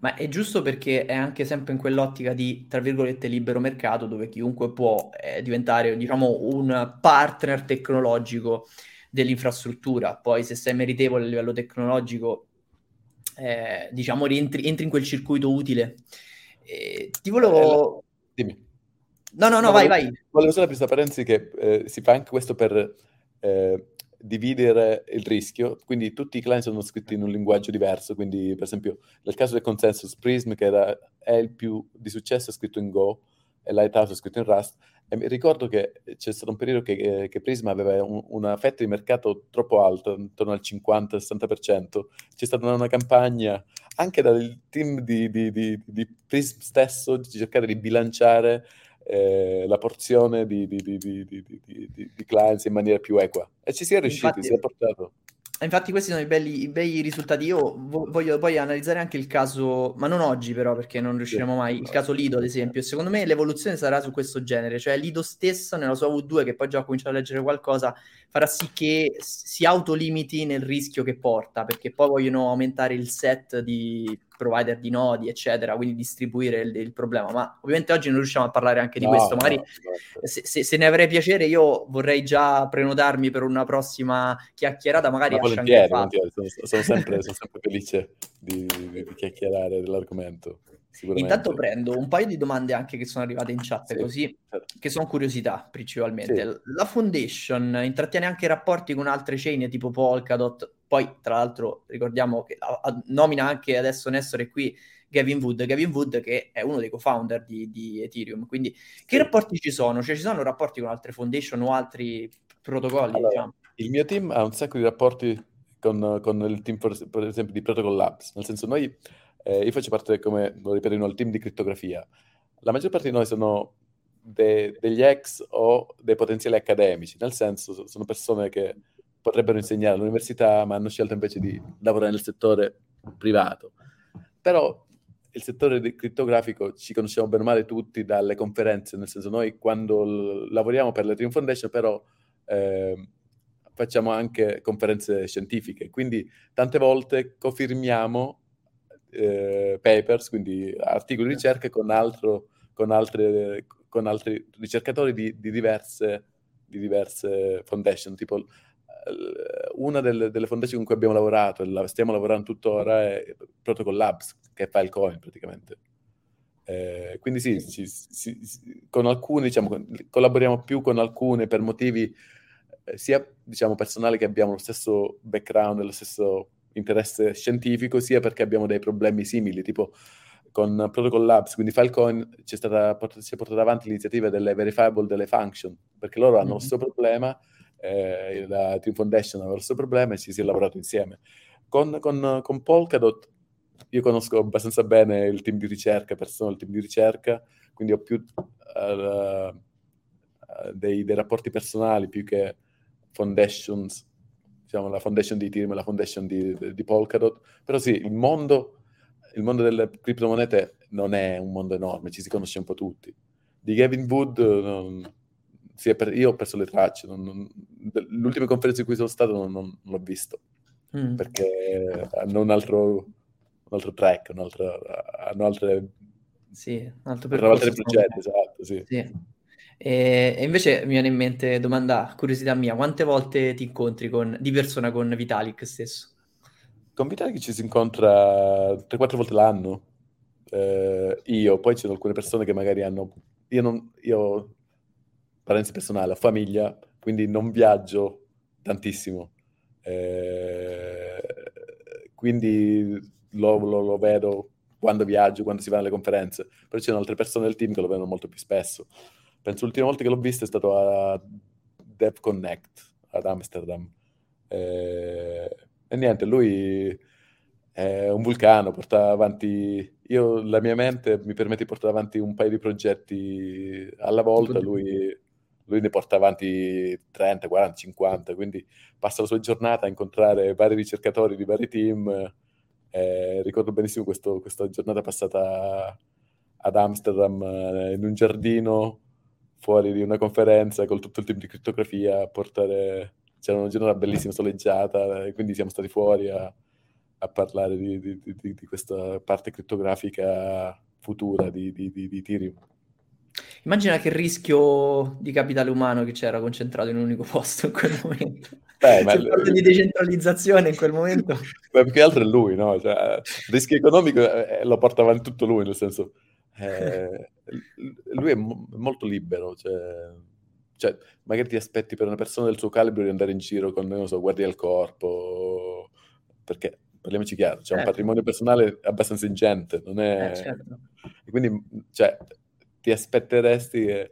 Ma è giusto perché è anche sempre in quell'ottica di, tra virgolette, libero mercato, dove chiunque può eh, diventare, diciamo, un partner tecnologico dell'infrastruttura. Poi, se sei meritevole a livello tecnologico, eh, diciamo, rientri, entri in quel circuito utile. Eh, ti volevo... Dimmi. No, no, no, No, vai, volevo- vai. Volevo solo aprire questa parentesi che eh, si fa anche questo per eh, dividere il rischio, quindi tutti i client sono scritti in un linguaggio diverso, quindi per esempio nel caso del consensus Prism che era, è il più di successo è scritto in Go e Lighthouse è scritto in Rust. E ricordo che c'è stato un periodo che, eh, che Prism aveva un- una fetta di mercato troppo alta, intorno al 50-60%, c'è stata una campagna anche dal team di, di, di, di Prism stesso di cercare di bilanciare eh, la porzione di, di, di, di, clients in maniera più equa. E ci si è riusciti, Infatti- si è portato. Infatti questi sono i belli, i bei risultati. Io vo- voglio poi analizzare anche il caso, ma non oggi però perché non riusciremo mai, il caso Lido ad esempio. Secondo me l'evoluzione sarà su questo genere, cioè Lido stesso nella sua V2 che poi già ha cominciato a leggere qualcosa farà sì che si autolimiti nel rischio che porta perché poi vogliono aumentare il set di provider di nodi eccetera, quindi distribuire il, il problema. Ma ovviamente oggi non riusciamo a parlare anche di No, questo, no, magari esatto. se, se- se ne avrei piacere, io vorrei già prenotarmi per una prossima chiacchierata, magari Ma volentieri, Sono, sono sempre, sono sempre felice di, di- di chiacchierare dell'argomento. Intanto prendo un paio di domande anche che sono arrivate in chat, Sì, così, certo. che sono curiosità principalmente. Sì. La Foundation intrattiene anche rapporti con altre chain tipo Polkadot, poi tra l'altro ricordiamo che a- a- nomina anche adesso Nessore qui Gavin Wood, Gavin Wood che è uno dei co-founder di, di Ethereum, quindi che rapporti ci sono? Cioè ci sono rapporti con altre foundation o altri protocolli, Allora, diciamo? Il mio team ha un sacco di rapporti con, con il team, per, per esempio, di Protocol Labs. Nel senso, noi, eh, io faccio parte, come lo ripeto, il team di crittografia. La maggior parte di noi sono de- degli ex o dei potenziali accademici, nel senso, so- sono persone che potrebbero insegnare all'università, ma hanno scelto invece di lavorare nel settore privato. Però il settore criptografico ci conosciamo bene o male tutti dalle conferenze, nel senso noi quando l- lavoriamo per l'Ethereum Foundation però ehm, facciamo anche conferenze scientifiche, quindi tante volte confermiamo eh, papers, quindi articoli di ricerca con, altro, con, altre, con altri ricercatori di, di diverse, di diverse foundation, tipo eh, una delle, delle foundation con cui abbiamo lavorato e la stiamo lavorando tuttora è Protocol Labs, che è Filecoin praticamente. Eh, quindi sì, ci- ci- ci- con alcune diciamo, collaboriamo più con alcune per motivi eh, sia diciamo, personali che abbiamo lo stesso background e lo stesso interesse scientifico, sia perché abbiamo dei problemi simili, tipo con Protocol Labs, quindi Filecoin c'è stata, si è portata avanti l'iniziativa delle verifiable delle function, perché loro hanno lo Mhm. stesso problema, eh, la Team Foundation aveva lo stesso problema e ci si è lavorato insieme. Con, con, con Polkadot io conosco abbastanza bene il team di ricerca, persone del team di ricerca, quindi ho più eh, dei, dei rapporti personali più che foundations, diciamo la foundation di Ethereum e la foundation di, di Polkadot, però sì, il mondo, il mondo delle criptomonete non è un mondo enorme, ci si conosce un po' tutti. Di Gavin Wood, non- è per- io ho perso le tracce, non- non- l'ultima conferenza in cui sono stato non, non- l'ho visto, Mm. perché hanno un altro, un altro track, un altro- hanno altre, Sì, un altro percorso. progetti, esatto, sì. Sì. E, e invece mi viene in mente domanda, curiosità mia, quante volte ti incontri con, di persona con Vitalik stesso? con Vitali ci si incontra 3-4 volte l'anno. Eh, io, poi ci sono alcune persone che magari hanno... Io, non, io parentesi personale, ho famiglia, quindi non viaggio tantissimo. Eh, quindi lo, lo, lo, vedo quando viaggio, quando si va alle conferenze. Però ci sono altre persone del team che lo vedono molto più spesso. Penso l'ultima volta che l'ho visto è stato a Dev Connect ad Amsterdam. Eh, e niente, lui è un vulcano, porta avanti... Io, la mia mente mi permette di portare avanti un paio di progetti alla volta, lui lui ne porta avanti 30, 40, 50, quindi passa la sua giornata a incontrare vari ricercatori di vari team. Eh, ricordo benissimo questo, questa giornata passata ad Amsterdam eh, in un giardino fuori di una conferenza con tutto il team di crittografia a portare c'era una giornata bellissima soleggiata e quindi siamo stati fuori a, a parlare di, di, di, di, questa parte crittografica futura di, Ethereum. Immagina che rischio di capitale umano che c'era concentrato in un unico posto in quel momento. Beh, ma... l- di decentralizzazione in quel momento. Beh, più che altro è lui, no? Cioè, il rischio economico eh, lo porta avanti tutto lui, nel senso... Eh, lui è mo- molto libero, cioè, cioè, magari ti aspetti per una persona del suo calibro di andare in giro con, non so, guardia al corpo, perché parliamoci chiaro, c'è certo. un patrimonio personale abbastanza ingente, non è... Eh, certo. E quindi, cioè, ti aspetteresti che,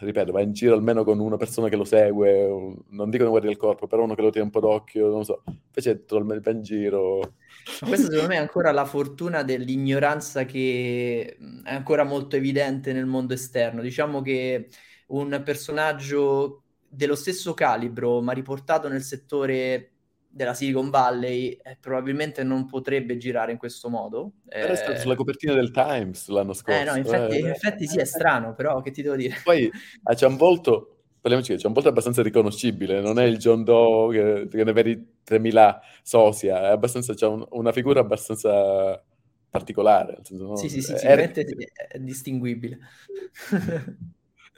ripeto, vai in giro almeno con una persona che lo segue, non dico che guardi il corpo, però uno che lo tiene un po' d'occhio, non so, invece totalmente va in giro. Questa secondo me è ancora la fortuna dell'ignoranza che è ancora molto evidente nel mondo esterno. Diciamo che un personaggio dello stesso calibro, ma riportato nel settore della Silicon Valley eh, probabilmente non potrebbe girare in questo modo. Era stato sulla copertina del Times l'anno scorso. Eh no, infatti, eh. in effetti sì, è strano, però che ti devo dire? Poi ah, c'è un volto, parliamoci, c'è un volto abbastanza riconoscibile, non è il John Doe che, che ne vedi 3000 sosia, è abbastanza, c'è un, una figura abbastanza particolare. No? Sì, sì, sì, sicuramente è, è distinguibile.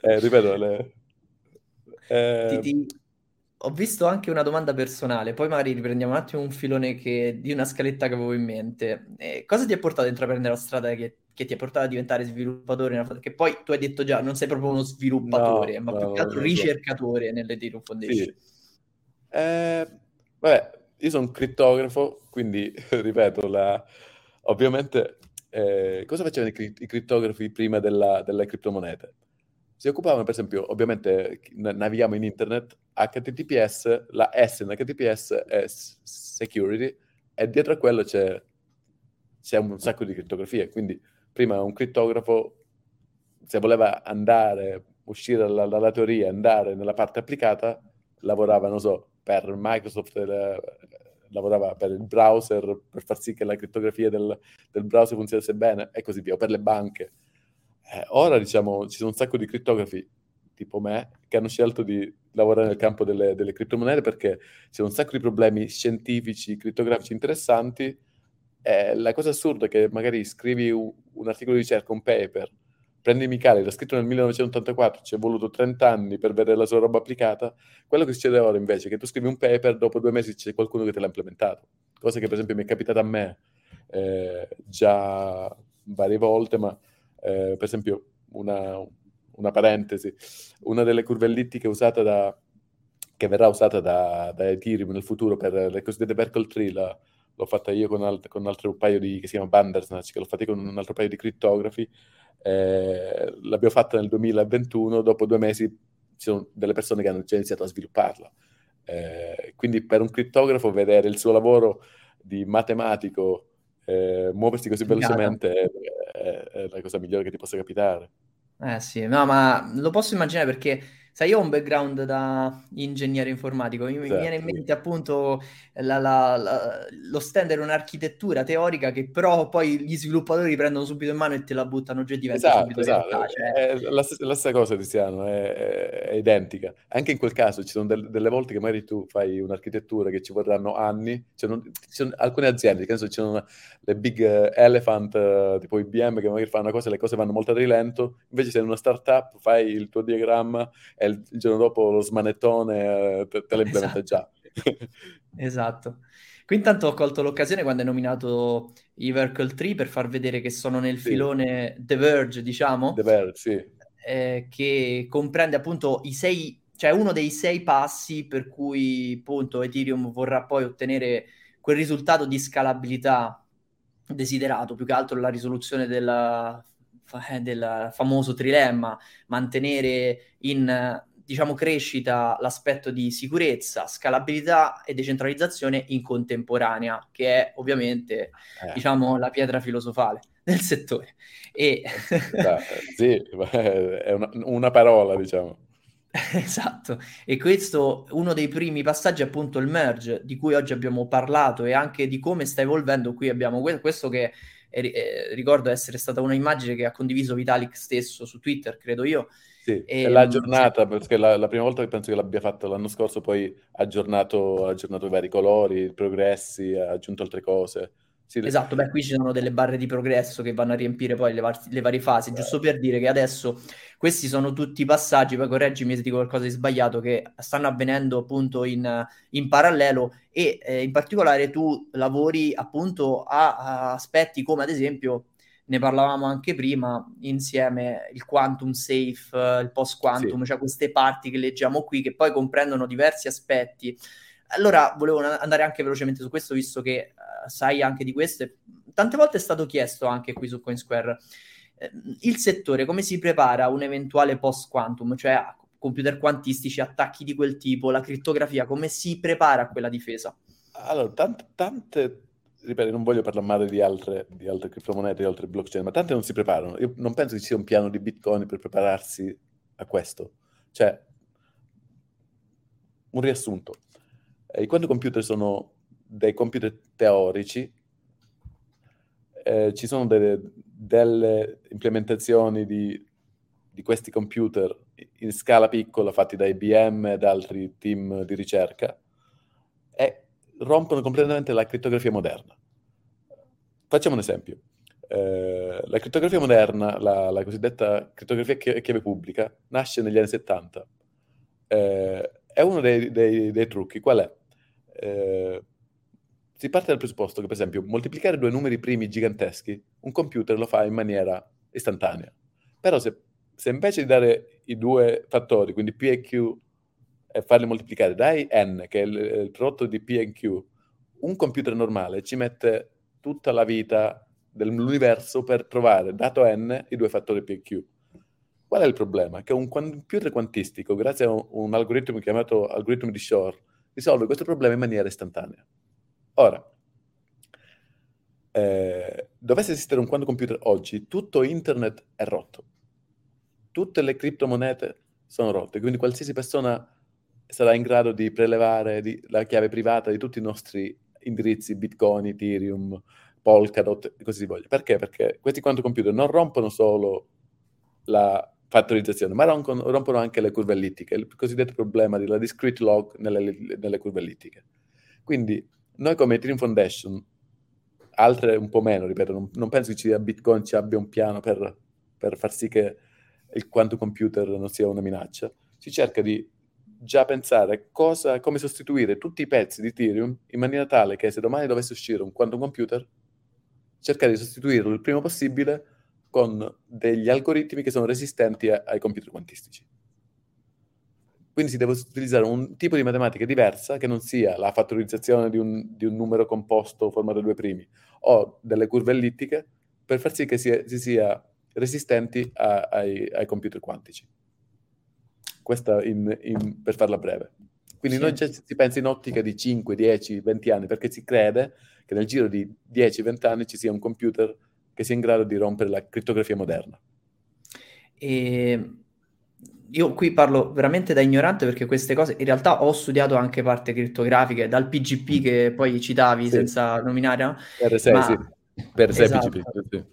eh, ripeto, le... Eh... Ti, ti ho visto anche una domanda personale, poi magari riprendiamo un attimo un filone che, di una scaletta che avevo in mente. Eh, cosa ti ha portato a intraprendere la strada che, che, ti ha portato a diventare sviluppatore? Che poi tu hai detto già, non sei proprio uno sviluppatore, no, ma no, più che altro no, ricercatore nelle Ethereum Foundation. Sì. Eh, vabbè, io sono un crittografo, quindi ripeto, la... ovviamente eh, cosa facevano i, i crittografi prima della, delle criptomonete? si occupavano, per esempio, ovviamente navighiamo in internet, HTTPS, la S in HTTPS è security e dietro a quello c'è, c'è un sacco di crittografie, quindi prima un crittografo, se voleva andare, uscire dalla, dalla teoria, andare nella parte applicata, lavorava, non so, per Microsoft, eh, lavorava per il browser, per far sì che la crittografia del, del browser funzionasse bene e così via, o per le banche. Eh, ora diciamo ci sono un sacco di crittografi tipo me che hanno scelto di lavorare nel campo delle, delle criptomonete perché sono un sacco di problemi scientifici, crittografici interessanti. Eh, la cosa assurda è che magari scrivi un, un articolo di ricerca, un paper, prendi Michele, l'ha scritto nel 1984, ci è voluto 30 anni per vedere la sua roba applicata. Quello che succede ora invece è che tu scrivi un paper, dopo due mesi c'è qualcuno che te l'ha implementato. Cosa che per esempio mi è capitata a me eh, già varie volte, ma eh, per esempio, una, una, parentesi, una delle curve ellittiche usata da, che verrà usata da, da, Ethereum nel futuro per le cosiddette Berkeley Tree, la, l'ho fatta io con, alt- con un altro paio di, che si chiama Bandersnatch, che l'ho fatta con un altro paio di crittografi, eh, l'abbiamo fatta nel 2021, dopo due mesi ci sono delle persone che hanno già iniziato a svilupparla. Eh, quindi per un crittografo vedere il suo lavoro di matematico eh, muoversi così velocemente è, è, è, la cosa migliore che ti possa capitare. Eh sì, no, ma lo posso immaginare perché Sai, io ho un background da ingegnere informatico, mi, esatto. viene in mente appunto la, la, la, lo stendere un'architettura teorica che però poi gli sviluppatori prendono subito in mano e te la buttano giù e diventa esatto, subito esatto. realtà. Cioè... È la, stessa, la, stessa cosa, Tiziano, è, è, identica. Anche in quel caso ci sono del, delle volte che magari tu fai un'architettura che ci vorranno anni, ci sono, ci sono alcune aziende, che so, ci sono le big elephant, tipo IBM, che magari fanno una cosa e le cose vanno molto a rilento, invece se in una startup fai il tuo diagramma e il, il giorno dopo lo smanettone eh, te, te lo implementa esatto. già. esatto. Qui intanto ho colto l'occasione quando hai nominato i Verkle 3 per far vedere che sono nel Sì. filone The Verge, diciamo, The Verge, sì. eh, che comprende appunto i sei, cioè uno dei sei passi per cui appunto Ethereum vorrà poi ottenere quel risultato di scalabilità desiderato, più che altro la risoluzione della- fa- del famoso trilemma, mantenere in eh, diciamo crescita l'aspetto di sicurezza, scalabilità e decentralizzazione in contemporanea, che è ovviamente Eh. diciamo la pietra filosofale del settore. E sì, è una, una parola, diciamo. Esatto, e questo uno dei primi passaggi è appunto il merge di cui oggi abbiamo parlato e anche di come sta evolvendo. Qui abbiamo que- questo che eh, eh, ricordo essere stata una immagine che ha condiviso Vitalik stesso su Twitter, credo io. Sì, E, è la mh, giornata, perché la, la prima volta che penso che l'abbia fatto l'anno scorso, poi ha aggiornato, ha aggiornato i vari colori, i progressi, ha aggiunto altre cose. Sì, Esatto, beh, qui ci sono delle barre di progresso che vanno a riempire poi le, var- le varie fasi, giusto per dire che adesso questi sono tutti i passaggi, poi correggimi se dico qualcosa di sbagliato, che stanno avvenendo appunto in, in parallelo e eh, in particolare tu lavori appunto a, a aspetti come ad esempio, ne parlavamo anche prima, insieme il quantum safe, eh, il post quantum, Sì. cioè queste parti che leggiamo qui che poi comprendono diversi aspetti. Allora, volevo andare anche velocemente su questo, visto che eh, sai anche di questo. e Tante volte è stato chiesto anche qui su CoinSquare eh, il settore come si prepara un eventuale post-quantum, cioè a computer quantistici, attacchi di quel tipo, la crittografia, come si prepara a quella difesa? Allora, tante, tante, ripeto, non voglio parlare male di altre, di altre criptomonete, di altre blockchain, ma tante non si preparano. Io non penso che ci sia un piano di Bitcoin per prepararsi a questo. Cioè, un riassunto. Eh, I quantum computer sono dei computer teorici, eh, ci sono delle, delle implementazioni di, di questi computer in scala piccola fatti da IBM e da altri team di ricerca e rompono completamente la crittografia moderna. Facciamo un esempio. Eh, la crittografia moderna, la, la cosiddetta crittografia chi- chiave pubblica, nasce negli anni 70. Eh, è uno dei, dei- dei trucchi. Qual è? Eh, si parte dal presupposto che, per esempio, moltiplicare due numeri primi giganteschi, un computer lo fa in maniera istantanea. Però se, se invece di dare i due fattori, quindi P e Q, e farli moltiplicare dai n, che è il, il prodotto di P e Q, un computer normale ci mette tutta la vita dell'universo per trovare, dato n, i due fattori P e Q. Qual è il problema? Che un computer quantistico, grazie a un, un algoritmo chiamato algoritmo di Shor, risolve questo problema in maniera istantanea. Ora, eh, dovesse esistere un quantum computer oggi, tutto internet è rotto. Tutte le criptomonete sono rotte, quindi qualsiasi persona sarà in grado di prelevare di- la chiave privata di tutti i nostri indirizzi, Bitcoin, Ethereum, Polkadot e così si voglia. Perché? Perché questi quantum computer non rompono solo la fattorizzazione, ma rompono, anche le curve ellittiche, il cosiddetto problema della discrete log nelle, nelle curve ellittiche. Quindi noi come Ethereum Foundation, altre un po' meno, ripeto, non, non penso che ci sia Bitcoin ci abbia un piano per, per far sì che il quantum computer non sia una minaccia, si cerca di già pensare cosa, come sostituire tutti i pezzi di Ethereum in maniera tale che se domani dovesse uscire un quantum computer, cercare di sostituirlo il prima possibile con degli algoritmi che sono resistenti a- ai computer quantistici. Quindi si deve utilizzare un tipo di matematica diversa che non sia la fattorizzazione di un, di un numero composto formato da due primi o delle curve ellittiche per far sì che sia- si sia resistenti a- ai, ai computer quantici. Questa in- in- per farla breve. Quindi Sì. noi già si pensa in ottica di 5, 10, 20 anni perché si crede che nel giro di 10-20 anni ci sia un computer che sia in grado di rompere la crittografia moderna. E io qui parlo veramente da ignorante perché queste cose, in realtà ho studiato anche parte criptografiche dal PGP che poi citavi Sì. senza nominare, no? Per 6, Ma- sì. Per 6 Esatto. PGP, sì.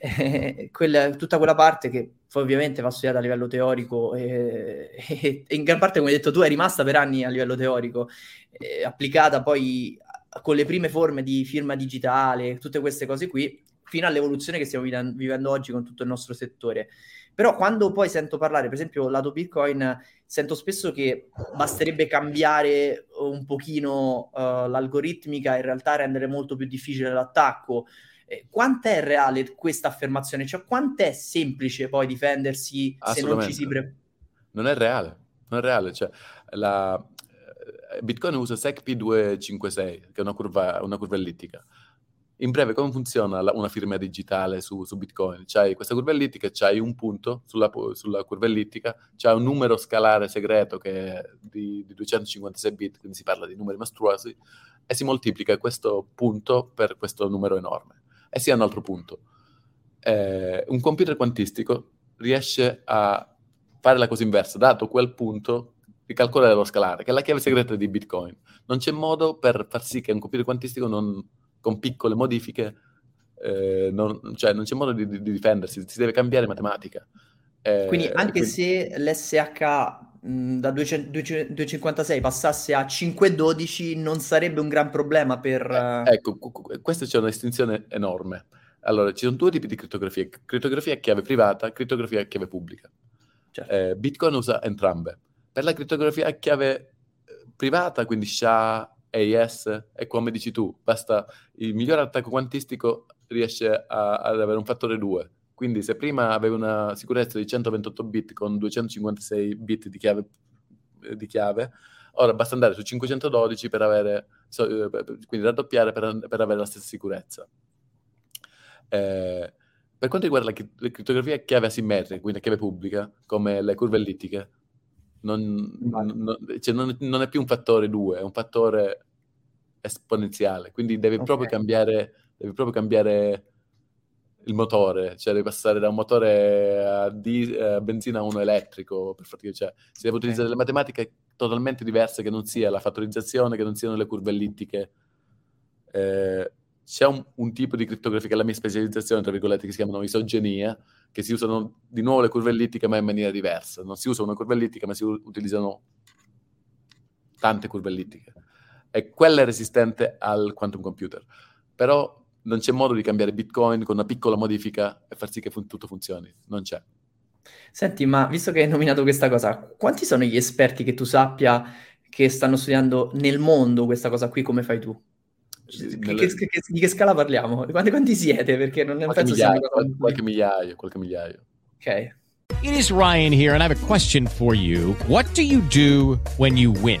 Eh, quella- tutta quella parte che poi ovviamente va studiata a livello teorico e, e- in gran parte, come hai detto tu, è rimasta per anni a livello teorico, eh, applicata poi con le prime forme di firma digitale, tutte queste cose qui, fino all'evoluzione che stiamo vivendo, oggi con tutto il nostro settore. Però quando poi sento parlare, per esempio, lato Bitcoin, sento spesso che basterebbe cambiare un pochino uh, l'algoritmica e in realtà rendere molto più difficile l'attacco. Eh, quant'è reale questa affermazione? Cioè, quant'è semplice poi difendersi se non ci si prepara? Non è reale, non è reale. Cioè, la... Eh, Bitcoin usa SecP256, che è una curva, una curva ellittica. In breve, come funziona la, una firma digitale su, su, Bitcoin? C'hai questa curva ellittica, c'hai un punto sulla, sulla, curva ellittica, c'hai un numero scalare segreto che è di, di 256 bit, quindi si parla di numeri mostruosi, e si moltiplica questo punto per questo numero enorme. E si ha un altro punto. Eh, un computer quantistico riesce a fare la cosa inversa, dato quel punto, di calcolare lo scalare, che è la chiave segreta di Bitcoin. Non c'è modo per far sì che un computer quantistico non con piccole modifiche, eh, non, cioè non c'è modo di, di, difendersi, si deve cambiare matematica. Eh, quindi anche quindi... se l'SH mh, da 200, 256 passasse a 512 non sarebbe un gran problema per... Eh, ecco, questa c'è una distinzione enorme. Allora, ci sono due tipi di crittografia, crittografia a chiave privata, crittografia a chiave pubblica. Certo. Eh, Bitcoin usa entrambe. Per la crittografia a chiave eh, privata, quindi SHA, AES, è come dici tu, basta il miglior attacco quantistico riesce a, ad avere un fattore 2. Quindi se prima avevi una sicurezza di 128 bit con 256 bit di chiave, di chiave ora basta andare su 512 per avere, eh, quindi raddoppiare per, per avere la stessa sicurezza. Eh, per quanto riguarda la, la crittografia a chiave asimmetrica, quindi a chiave pubblica, come le curve ellittiche, non, non, cioè non, non, è più un fattore 2, è un fattore esponenziale, quindi devi, okay. proprio cambiare, devi proprio cambiare il motore, cioè devi passare da un motore a, di, a benzina a uno elettrico, per farti, cioè, si deve utilizzare okay. delle matematiche totalmente diverse, che non sia la fattorizzazione, che non siano le curve ellittiche. Eh, c'è un, un, tipo di crittografia che è la mia specializzazione, tra virgolette, che si chiamano isogenia, che si usano di nuovo le curve ellittiche ma in maniera diversa. Non si usa una curva ellittica ma si utilizzano tante curve ellittiche. E quella è resistente al quantum computer. Però non c'è modo di cambiare Bitcoin con una piccola modifica e far sì che fun- tutto funzioni. Non c'è. Senti, ma visto che hai nominato questa cosa, quanti sono gli esperti che tu sappia che stanno studiando nel mondo questa cosa qui come fai tu? Nelle... Che, che, di che scala parliamo? Quanti, quanti siete? Perché non qualche penso migliaio, qualche, qualche migliaio, qualche migliaio. Ok. It is Ryan here and I have a question for you. What do you do when you win?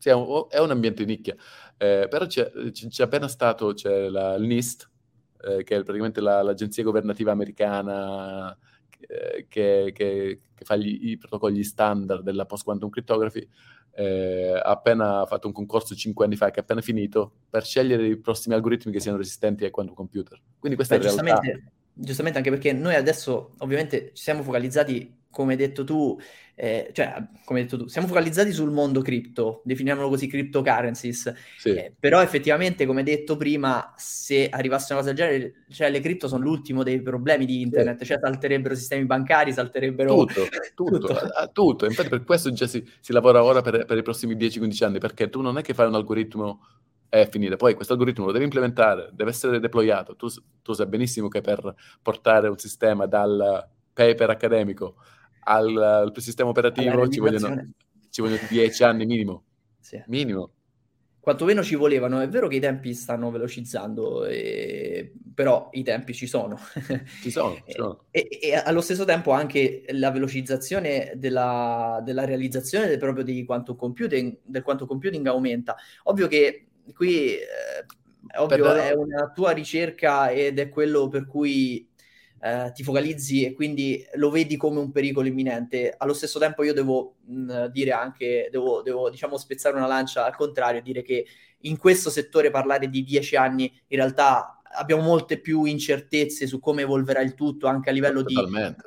Sì, è, un, è un ambiente di nicchia. Eh, però c'è, c'è, appena stato c'è la, il NIST, eh, che è praticamente la, l'agenzia governativa americana eh, che, che, che, fa gli, i protocolli standard della post-quantum cryptography, eh, ha appena fatto un concorso cinque anni fa, che è appena finito, per scegliere i prossimi algoritmi che siano resistenti ai quantum computer. Quindi questa Beh, è la realtà. Giustamente anche perché noi adesso ovviamente ci siamo focalizzati come hai detto tu, eh, cioè, come hai detto tu, siamo focalizzati sul mondo cripto, definiamolo così, cryptocurrencies, sì. eh, però effettivamente, come detto prima, se arrivasse una cosa del genere, cioè le cripto sono l'ultimo dei problemi di internet, sì. cioè salterebbero sistemi bancari, salterebbero... Tutto, tutto, tutto. A, a tutto. infatti per questo già si, si lavora ora per, per i prossimi 10-15 anni, perché tu non è che fai un algoritmo è finire. Poi questo algoritmo lo devi implementare, deve essere deployato. Tu, tu, sai benissimo che per portare un sistema dal paper accademico al, al sistema operativo ci vogliono, ci vogliono 10 anni minimo. Sì. Minimo. Quantomeno ci volevano, è vero che i tempi stanno velocizzando, e... però i tempi ci sono. Ci sono, ci sono. E, e, allo stesso tempo anche la velocizzazione della, della realizzazione del, proprio di quantum computing, del quantum computing aumenta. Ovvio che qui eh, ovvio, per... è una tua ricerca ed è quello per cui eh, ti focalizzi e quindi lo vedi come un pericolo imminente. Allo stesso tempo io devo mh, dire anche, devo, devo diciamo spezzare una lancia al contrario, dire che in questo settore parlare di dieci anni in realtà abbiamo molte più incertezze su come evolverà il tutto anche a livello di,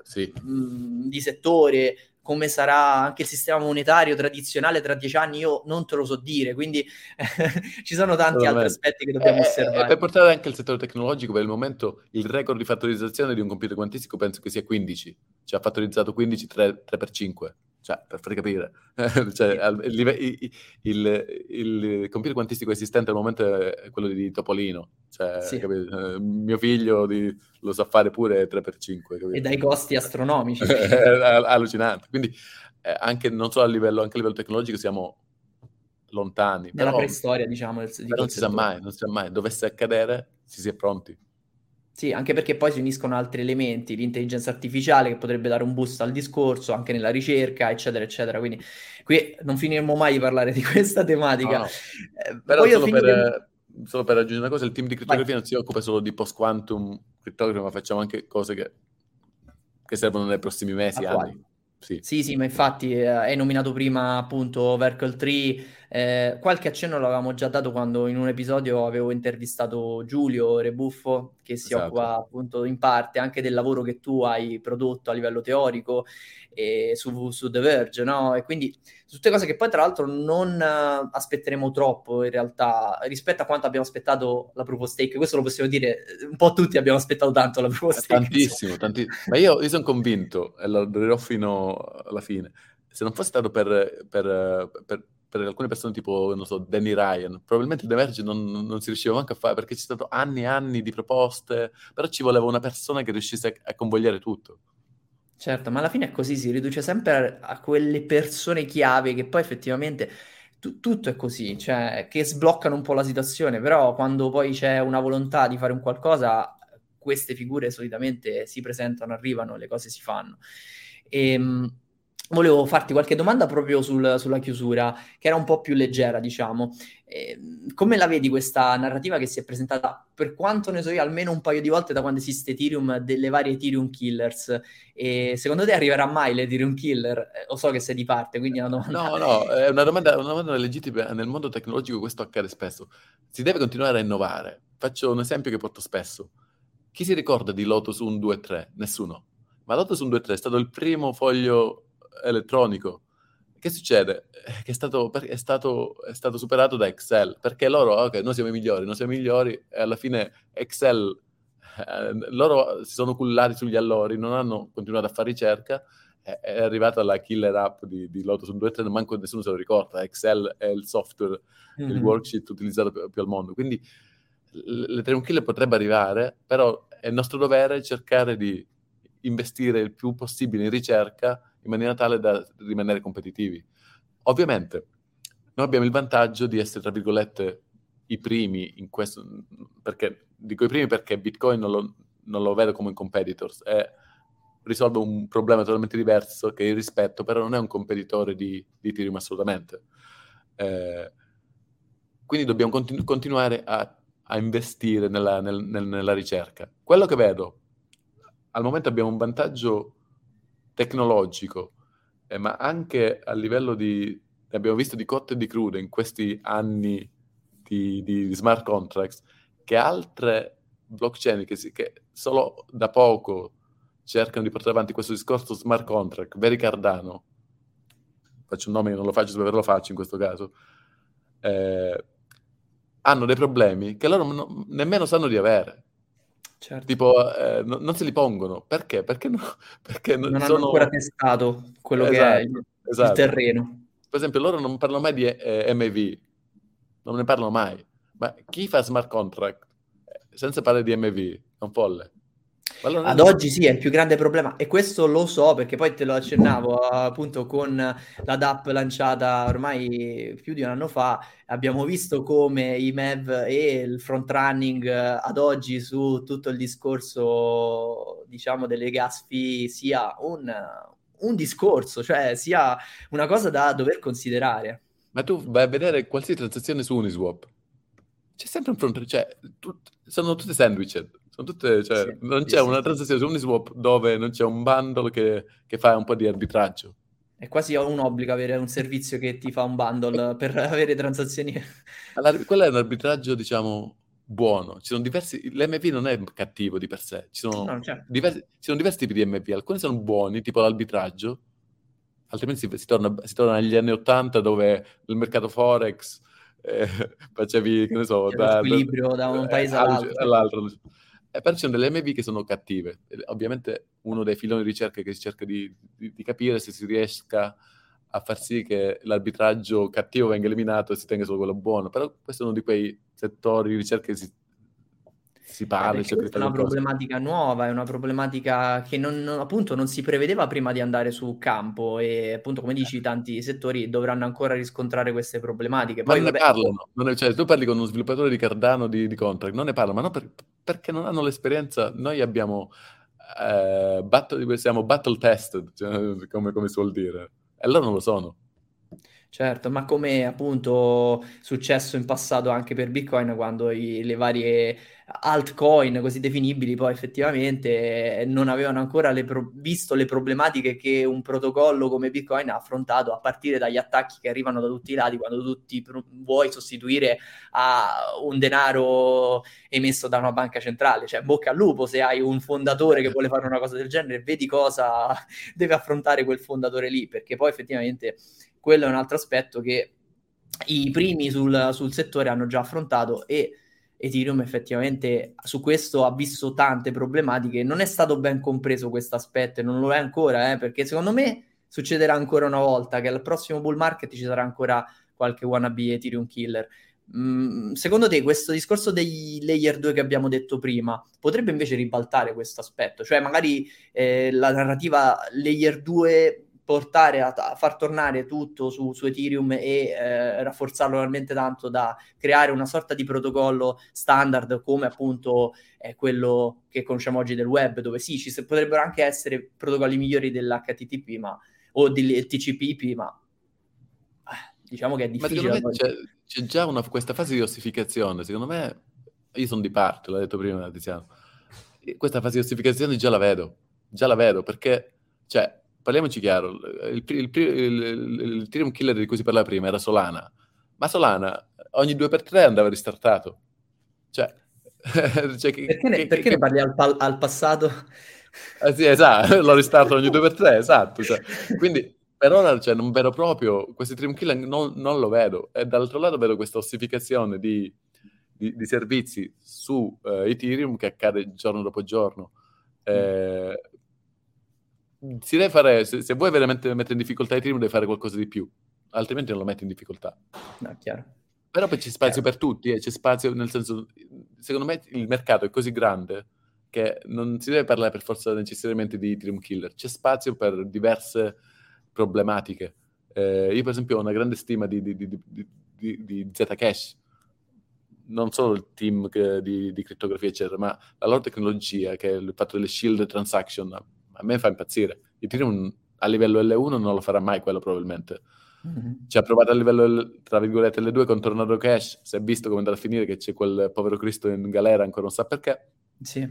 sì. mh, di settore, come sarà anche il sistema monetario tradizionale tra dieci anni, io non te lo so dire, quindi ci sono tanti altri aspetti che dobbiamo eh, osservare. E per portare anche il settore tecnologico, per il momento il record di fattorizzazione di un computer quantistico penso che sia 15, cioè ha fattorizzato 15 3, 3 per 5 cioè, per far capire, cioè, il, il, il, computer quantistico esistente al momento è quello di Topolino. Cioè, sì. Eh, mio figlio di, lo sa fare pure 3x5. Capito? E dai costi astronomici. allucinante. Quindi eh, anche non solo a livello, anche a livello tecnologico siamo lontani. Nella però, preistoria, diciamo. Del, di non si sa mai, non si sa mai. Dovesse accadere, si si è pronti. Sì, anche perché poi si uniscono altri elementi, l'intelligenza artificiale che potrebbe dare un boost al discorso, anche nella ricerca, eccetera, eccetera. Quindi qui non finiremo mai di parlare di questa tematica. No, no. Eh, Però solo, per, solo, per, aggiungere una cosa, il team di crittografia Vai. non si occupa solo di post-quantum crittografia, ma facciamo anche cose che, che servono nei prossimi mesi, anni. Sì. sì, sì, ma infatti eh, hai nominato prima appunto Vercle 3, eh, qualche accenno l'avevamo già dato quando in un episodio avevo intervistato Giulio Rebuffo che si esatto. occupa appunto in parte anche del lavoro che tu hai prodotto a livello teorico e su, su The Verge, no? E quindi tutte cose che poi tra l'altro non uh, aspetteremo troppo in realtà rispetto a quanto abbiamo aspettato la Proof of Stake, questo lo possiamo dire, un po' tutti abbiamo aspettato tanto la Proof of Stake. Tantissimo, tantissimo. Ma io, io sono convinto, e lo dirò fino alla fine, se non fosse stato per, per, per per alcune persone tipo, non so, Danny Ryan, probabilmente The Verge non, non, si riusciva neanche a fare perché ci sono stati anni e anni di proposte, però ci voleva una persona che riuscisse a, a convogliare tutto. Certo, ma alla fine è così, si riduce sempre a, a quelle persone chiave che poi effettivamente tu, tutto è così, cioè che sbloccano un po' la situazione, però quando poi c'è una volontà di fare un qualcosa, queste figure solitamente si presentano, arrivano, le cose si fanno. E, ehm, volevo farti qualche domanda proprio sul, sulla chiusura, che era un po' più leggera, diciamo. Eh, come la vedi questa narrativa che si è presentata, per quanto ne so io, almeno un paio di volte da quando esiste Ethereum, delle varie Ethereum Killers? E secondo te arriverà mai l'Ethereum Killer? Eh, lo so che sei di parte, quindi è una domanda... No, no, è una domanda, una domanda legittima. Nel mondo tecnologico questo accade spesso. Si deve continuare a innovare. Faccio un esempio che porto spesso. Chi si ricorda di Lotus 1, 2 3? Nessuno. Ma Lotus 1, 2 3 è stato il primo foglio elettronico. Che succede? Che è stato, è, stato, è stato, superato da Excel, perché loro, ok, noi siamo i migliori, noi siamo i migliori, e alla fine Excel, eh, loro si sono cullati sugli allori, non hanno continuato a fare ricerca, è, è arrivata la killer app di, di Lotus 123, manco nessuno se lo ricorda, Excel è il software, mm-hmm. il worksheet utilizzato più, più al mondo, quindi l'Ethereum Killer potrebbe arrivare, però è nostro dovere cercare di investire il più possibile in ricerca in maniera tale da rimanere competitivi. Ovviamente, noi abbiamo il vantaggio di essere, tra virgolette, i primi in questo, perché dico i primi perché Bitcoin non lo, non lo vedo come un competitors, è, risolve un problema totalmente diverso che il rispetto, però non è un competitore di, di Ethereum assolutamente. Eh, quindi dobbiamo continu- continuare a, a investire nella, nel, nel, nella ricerca. Quello che vedo, al momento abbiamo un vantaggio tecnologico, eh, ma anche a livello di, abbiamo visto di cotte e di crude in questi anni di, di smart contracts, che altre blockchain che, si, che, solo da poco cercano di portare avanti questo discorso smart contract, veri Cardano, faccio un nome che non lo faccio, se lo faccio in questo caso, eh, hanno dei problemi che loro no, nemmeno sanno di avere. Certo. Tipo, eh, no, non se li pongono. Perché? Perché, no, perché non, non sono... hanno ancora testato quello esatto, che è il, esatto. il, terreno. Per esempio, loro non parlano mai di eh, MV, non ne parlano mai. Ma chi fa smart contract eh, senza parlare di MV? È un folle. Allora, Ad oggi sì, è il più grande problema e questo lo so perché poi te lo accennavo appunto con la DAP lanciata ormai più di un anno fa, abbiamo visto come i MEV e il front running ad oggi su tutto il discorso diciamo delle gas fee sia un, un discorso, cioè sia una cosa da dover considerare. Ma tu vai a vedere qualsiasi transazione su Uniswap, c'è sempre un front, cioè tu, sono tutte sandwich sono tutte, cioè, sì, non c'è sì, una transazione su Uniswap dove non c'è un bundle che, che, fa un po' di arbitraggio. È quasi un obbligo avere un servizio che ti fa un bundle per avere transazioni. Allora, quello è un arbitraggio, diciamo, buono. Ci sono diversi... L'MV non è cattivo di per sé, ci sono, No, certo. diversi, ci sono diversi tipi di MV. Alcuni sono buoni, tipo l'arbitraggio, altrimenti si, si torna, si torna agli anni 80 dove il mercato Forex eh, facevi, che ne so, lo squilibrio da un eh, paese al- all'altro. all'altro. Eh, però ci sono delle MV che sono cattive. Ovviamente uno dei filoni di ricerca che si cerca di, di- di capire se si riesca a far sì che l'arbitraggio cattivo venga eliminato e si tenga solo quello buono. Però questo è uno di quei settori di ricerca che si, si parla, Eh, è una problematica nuova, è una problematica che non, non- appunto non si prevedeva prima di andare su campo e appunto come dici tanti settori dovranno ancora riscontrare queste problematiche. Ma Poi non ne vabbè, parlano, non è- cioè, tu parli con uno sviluppatore di Cardano di, di contract, non ne parlano, ma non per- perché non hanno l'esperienza. Noi abbiamo eh, battle, siamo battle tested, cioè, come, come si vuol dire, e loro non lo sono. Certo, ma come appunto successo in passato anche per Bitcoin, quando i- le varie altcoin così definibili poi effettivamente non avevano ancora le pro- visto le problematiche che un protocollo come Bitcoin ha affrontato a partire dagli attacchi che arrivano da tutti i lati quando tu ti pro- vuoi sostituire a un denaro emesso da una banca centrale. Cioè, bocca al lupo se hai un fondatore che vuole fare una cosa del genere, vedi cosa deve affrontare quel fondatore lì, perché poi effettivamente quello è un altro aspetto che i primi sul, sul settore hanno già affrontato e Ethereum effettivamente su questo ha visto tante problematiche. Non è stato ben compreso questo aspetto e non lo è ancora, eh, perché secondo me succederà ancora una volta che al prossimo bull market ci sarà ancora qualche wannabe Ethereum killer. Mm, secondo te questo discorso dei layer 2 che abbiamo detto prima potrebbe invece ribaltare questo aspetto? Cioè magari eh, la narrativa layer 2 portare a, a far tornare tutto su, su Ethereum e eh, rafforzarlo talmente tanto da creare una sorta di protocollo standard come appunto è quello che conosciamo oggi del web, dove sì, ci se- potrebbero anche essere protocolli migliori dell'HTTP ma, o del TCP/IP, ma eh, diciamo che è Ma difficile. secondo me da c'è, c'è già una, questa fase di ossificazione. Secondo me, io sono di parte, l'ho detto prima Tiziano. Questa fase di ossificazione già la vedo, già la vedo perché, cioè, parliamoci chiaro, il, il, il, il, Ethereum killer di cui si parlava prima era Solana, ma Solana ogni due per tre andava ristartato. Cioè, cioè che, Perché ne, che- perché che- ne parli al, pal- al passato? Eh sì, esatto, l'ho ristartato ogni due per tre, esatto. cioè. Quindi per ora cioè, non vedo proprio, questi Dream Killer non, non lo vedo. E dall'altro lato vedo questa ossificazione di, di- di servizi su eh, Ethereum che accade giorno dopo giorno. Eh, si deve fare, se, se vuoi veramente mettere in difficoltà Ethereum devi fare qualcosa di più, altrimenti non lo metti in difficoltà. No, chiaro. Però poi c'è spazio per tutti, eh, c'è spazio nel senso, secondo me il mercato è così grande che non si deve parlare per forza necessariamente di Ethereum Killer, c'è spazio per diverse problematiche. Eh, io per esempio ho una grande stima di, di, di, di, di- di Zcash, non solo il team che- di, di crittografia eccetera, ma la loro tecnologia, che è il fatto delle shield transaction, a me fa impazzire. Ethereum a livello L1 non lo farà mai quello probabilmente. Mhm. Ci ha provato a livello, tra virgolette, L2 con Tornado Cash, si è visto come andrà a finire che c'è quel povero Cristo in galera, ancora non sa perché. Sì.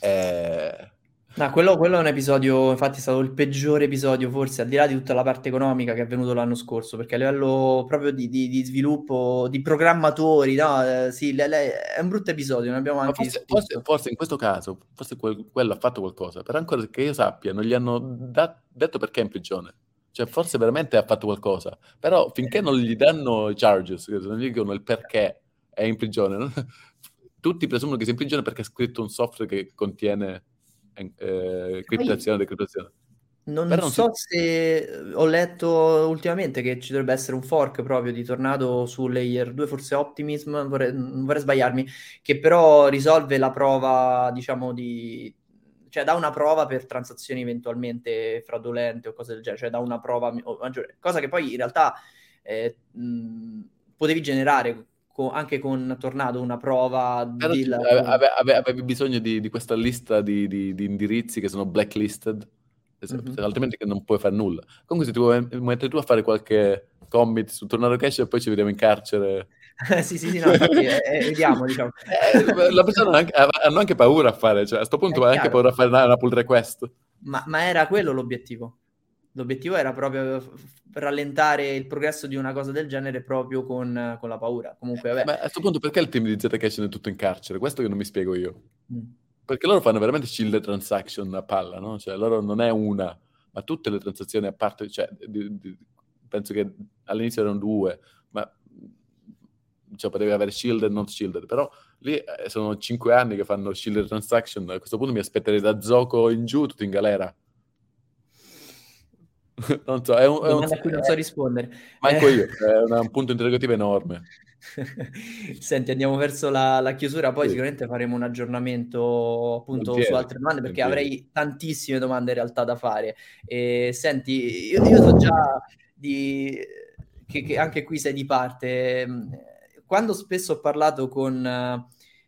Eh, No, quello, quello è un episodio, infatti è stato il peggiore episodio forse, al di là di tutta la parte economica che è avvenuto l'anno scorso, perché a livello proprio di, di- di sviluppo, di programmatori, no, eh, sì, le- le- è un brutto episodio, ne abbiamo ma anche forse, forse- forse in questo caso, forse quel- quello ha fatto qualcosa, però ancora che io sappia, non gli hanno da- detto perché è in prigione. Cioè, forse veramente ha fatto qualcosa, però finché non gli danno i charges, non gli dicono il perché è in prigione, non- tutti presumono che sia in prigione perché ha scritto un software che contiene eh, criptazione decriptazione. Non non so se eh, ho letto ultimamente che ci dovrebbe essere un fork proprio di Tornado su Layer 2, forse Optimism, vorrei- non vorrei sbagliarmi, che però risolve la prova, diciamo, di... cioè dà una prova per transazioni eventualmente fraudolente o cose del genere, cioè dà una prova maggiore, cosa che poi in realtà eh, mh, potevi generare co- anche con Tornado una prova Però del- ci- ave- ave- ave- avevi bisogno di, di questa lista di, di- di indirizzi che sono blacklisted, Mhm. altrimenti non puoi fare nulla. Comunque se ti vuoi mettere tu a fare qualche commit su Tornado Cash e poi ci vediamo in carcere. sì, sì, sì, no, infatti, eh, eh, vediamo, diciamo. Eh, la persona ha anche- hanno anche paura a fare, cioè a sto punto È hai anche paura a fare una, una pull request. Ma, ma era quello l'obiettivo? L'obiettivo era proprio rallentare il progresso di una cosa del genere proprio con, con la paura. Comunque, vabbè. Ma a questo punto perché il team di Zcash è tutto in carcere? Questo che non mi spiego io. Mm. Perché loro fanno veramente shield transaction a palla, no? Cioè loro non è una, ma tutte le transazioni a parte, cioè, di, di, penso che all'inizio erano due, ma cioè, potevi avere shielded e non shielded, però lì eh, sono cinque anni che fanno shielded transaction, a questo punto mi aspetterei da Zoco in giù, tutto in galera. Non so, è un... È un a cui non so rispondere. Manco Eh. io, è una- un punto interrogativo enorme. Senti, andiamo verso la, la chiusura, poi Sì. sicuramente faremo un aggiornamento appunto su altre domande perché avrei tantissime domande in realtà da fare. E senti, io, io so già di, che, che anche qui sei di parte. Quando spesso ho parlato con eh,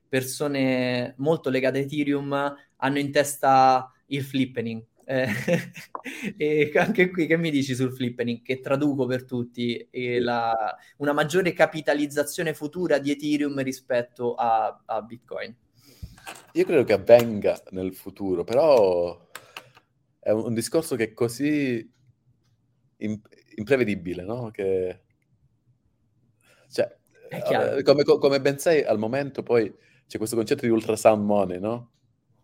persone molto legate a Ethereum, hanno in testa il flippening. Eh, e anche qui che mi dici sul flippening che traduco per tutti e la- una maggiore capitalizzazione futura di Ethereum rispetto a, a Bitcoin Io credo che avvenga nel futuro, però è un, un discorso che è così im- imprevedibile, no? Che... Cioè, È chiaro. eh, come, co- come ben sai, al momento poi c'è questo concetto di ultrasound money, no?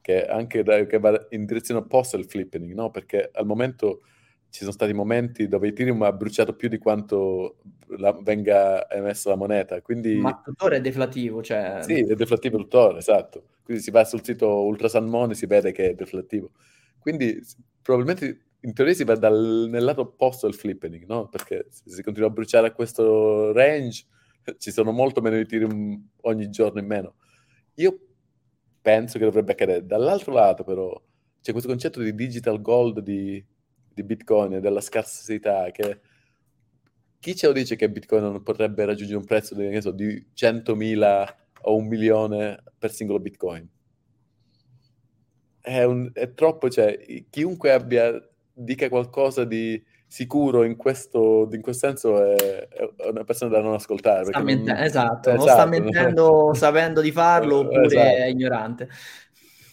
Che anche da- che va in direzione opposta al flippening, no? Perché al momento ci sono stati momenti dove Ethereum ha bruciato più di quanto la- venga emessa la moneta, quindi... ma tuttora è deflativo cioè Sì, è deflattivo tuttora, esatto. Quindi si va sul sito Ultrasound Money, si vede che è deflattivo. Quindi probabilmente in teoria si va dal, nel lato opposto al flippening, no? Perché se si continua a bruciare a questo range, ci sono molto meno Ethereum ogni giorno in meno. Io penso che dovrebbe accadere. Dall'altro lato, però, c'è questo concetto di digital gold di, di Bitcoin e della scarsità che chi ce lo dice che Bitcoin non potrebbe raggiungere un prezzo di, so, di 100.000 o un milione per singolo Bitcoin? È, un- è troppo, cioè, chiunque abbia, dica qualcosa di sicuro in questo, in questo senso è, è una persona da non ascoltare. sta perché non- mente- esatto, o Esatto. sta mentendo sapendo di farlo oppure Esatto. è ignorante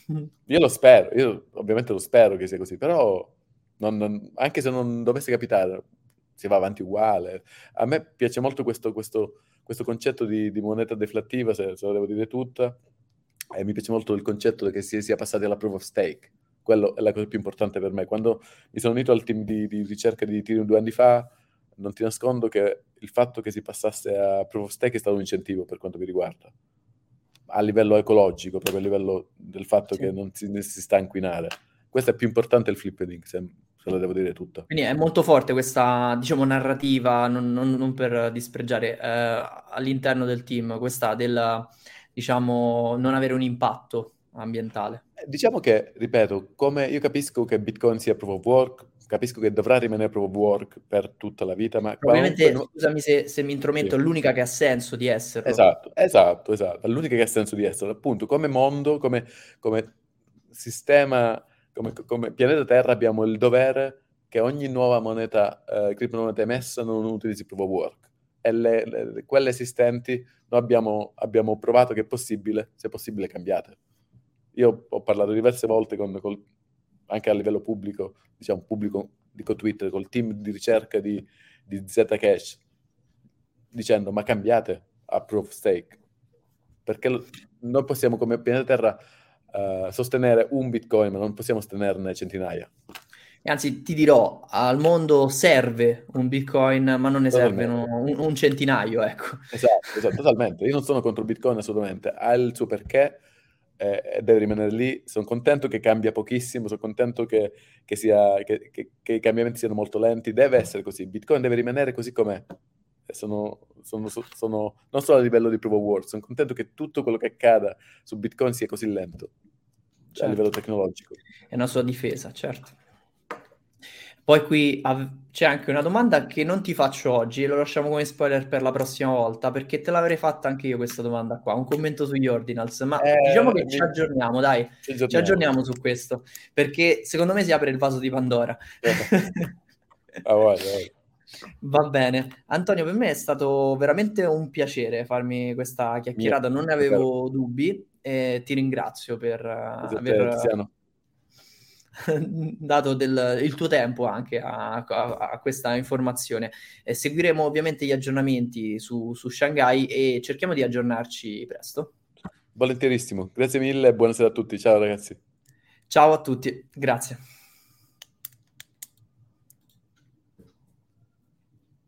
Io lo spero, io ovviamente lo spero che sia così, però non- non- anche se non dovesse capitare, si va avanti uguale. A me piace molto questo, questo- questo concetto di, di moneta deflattiva, se, se lo devo dire tutta, e mi piace molto il concetto che si sia passati alla proof of stake. Quello è la cosa più importante per me. Quando mi sono unito al team di, di ricerca di Ethereum due anni fa, non ti nascondo che il fatto che si passasse a proof of stake è stato un incentivo per quanto mi riguarda a livello ecologico, proprio a livello del fatto Sì. che non si, non si sta a inquinare. Questo è più importante del flippening, se, se lo devo dire tutto. Quindi è molto forte questa, diciamo, narrativa, non, non- non per dispregiare, eh, all'interno del team, questa del, diciamo, non avere un impatto ambientale. Eh, Diciamo che, ripeto, come io capisco che Bitcoin sia proof of work, capisco che dovrà rimanere proof of work per tutta la vita, ma Probabilmente, qualunque- scusami se, se mi intrometto, Sì. è l'unica che ha senso di esserlo. Esatto, esatto, esatto. È l'unica che ha senso di essere. Appunto, come mondo, come, come sistema, come, come pianeta Terra abbiamo il dovere che ogni nuova moneta, eh, criptomoneta emessa non utilizzi proof of work. E le- le- quelle esistenti noi abbiamo, abbiamo provato che è possibile, se possibile, cambiate. Io ho parlato diverse volte con, col- anche a livello pubblico, diciamo pubblico, dico Twitter, col team di ricerca di, di Zcash, dicendo ma cambiate a proof of stake. Perché lo- noi possiamo come pianeta Terra eh, sostenere un bitcoin ma non possiamo sostenerne centinaia. E anzi, ti dirò, al mondo serve un Bitcoin, ma non ne servono un, un centinaio, ecco. esatto, esatto, totalmente. Io non sono contro il bitcoin assolutamente. Ha il suo perché eh, deve rimanere lì. Sono contento che cambia pochissimo sono contento che, che sia, che, che- i cambiamenti siano molto lenti. Deve essere così. Bitcoin deve rimanere così com'è. Sono, sono- sono- non solo a livello di proof of work sono contento che tutto quello che accada su bitcoin sia così lento Certo. a livello tecnologico. È una sua difesa, certo. Poi qui av- c'è anche una domanda che non ti faccio oggi, e lo lasciamo come spoiler per la prossima volta, perché te l'avrei fatta anche io questa domanda qua, un commento sugli ordinals, ma Eh, diciamo che mi- ci aggiorniamo, dai, Ci ci aggiorniamo su questo, perché secondo me si apre il vaso di Pandora. Ah, guarda, guarda. Va bene. Antonio, per me è stato veramente un piacere farmi questa chiacchierata, non ne avevo dubbi e ti ringrazio per eh, te, aver... Tiziano. dato del, il tuo tempo anche a, a, a questa informazione. Eh, seguiremo ovviamente gli aggiornamenti su, su Shanghai e cerchiamo di aggiornarci presto. Volentierissimo, grazie mille e buonasera a tutti, ciao ragazzi. Ciao a tutti, grazie.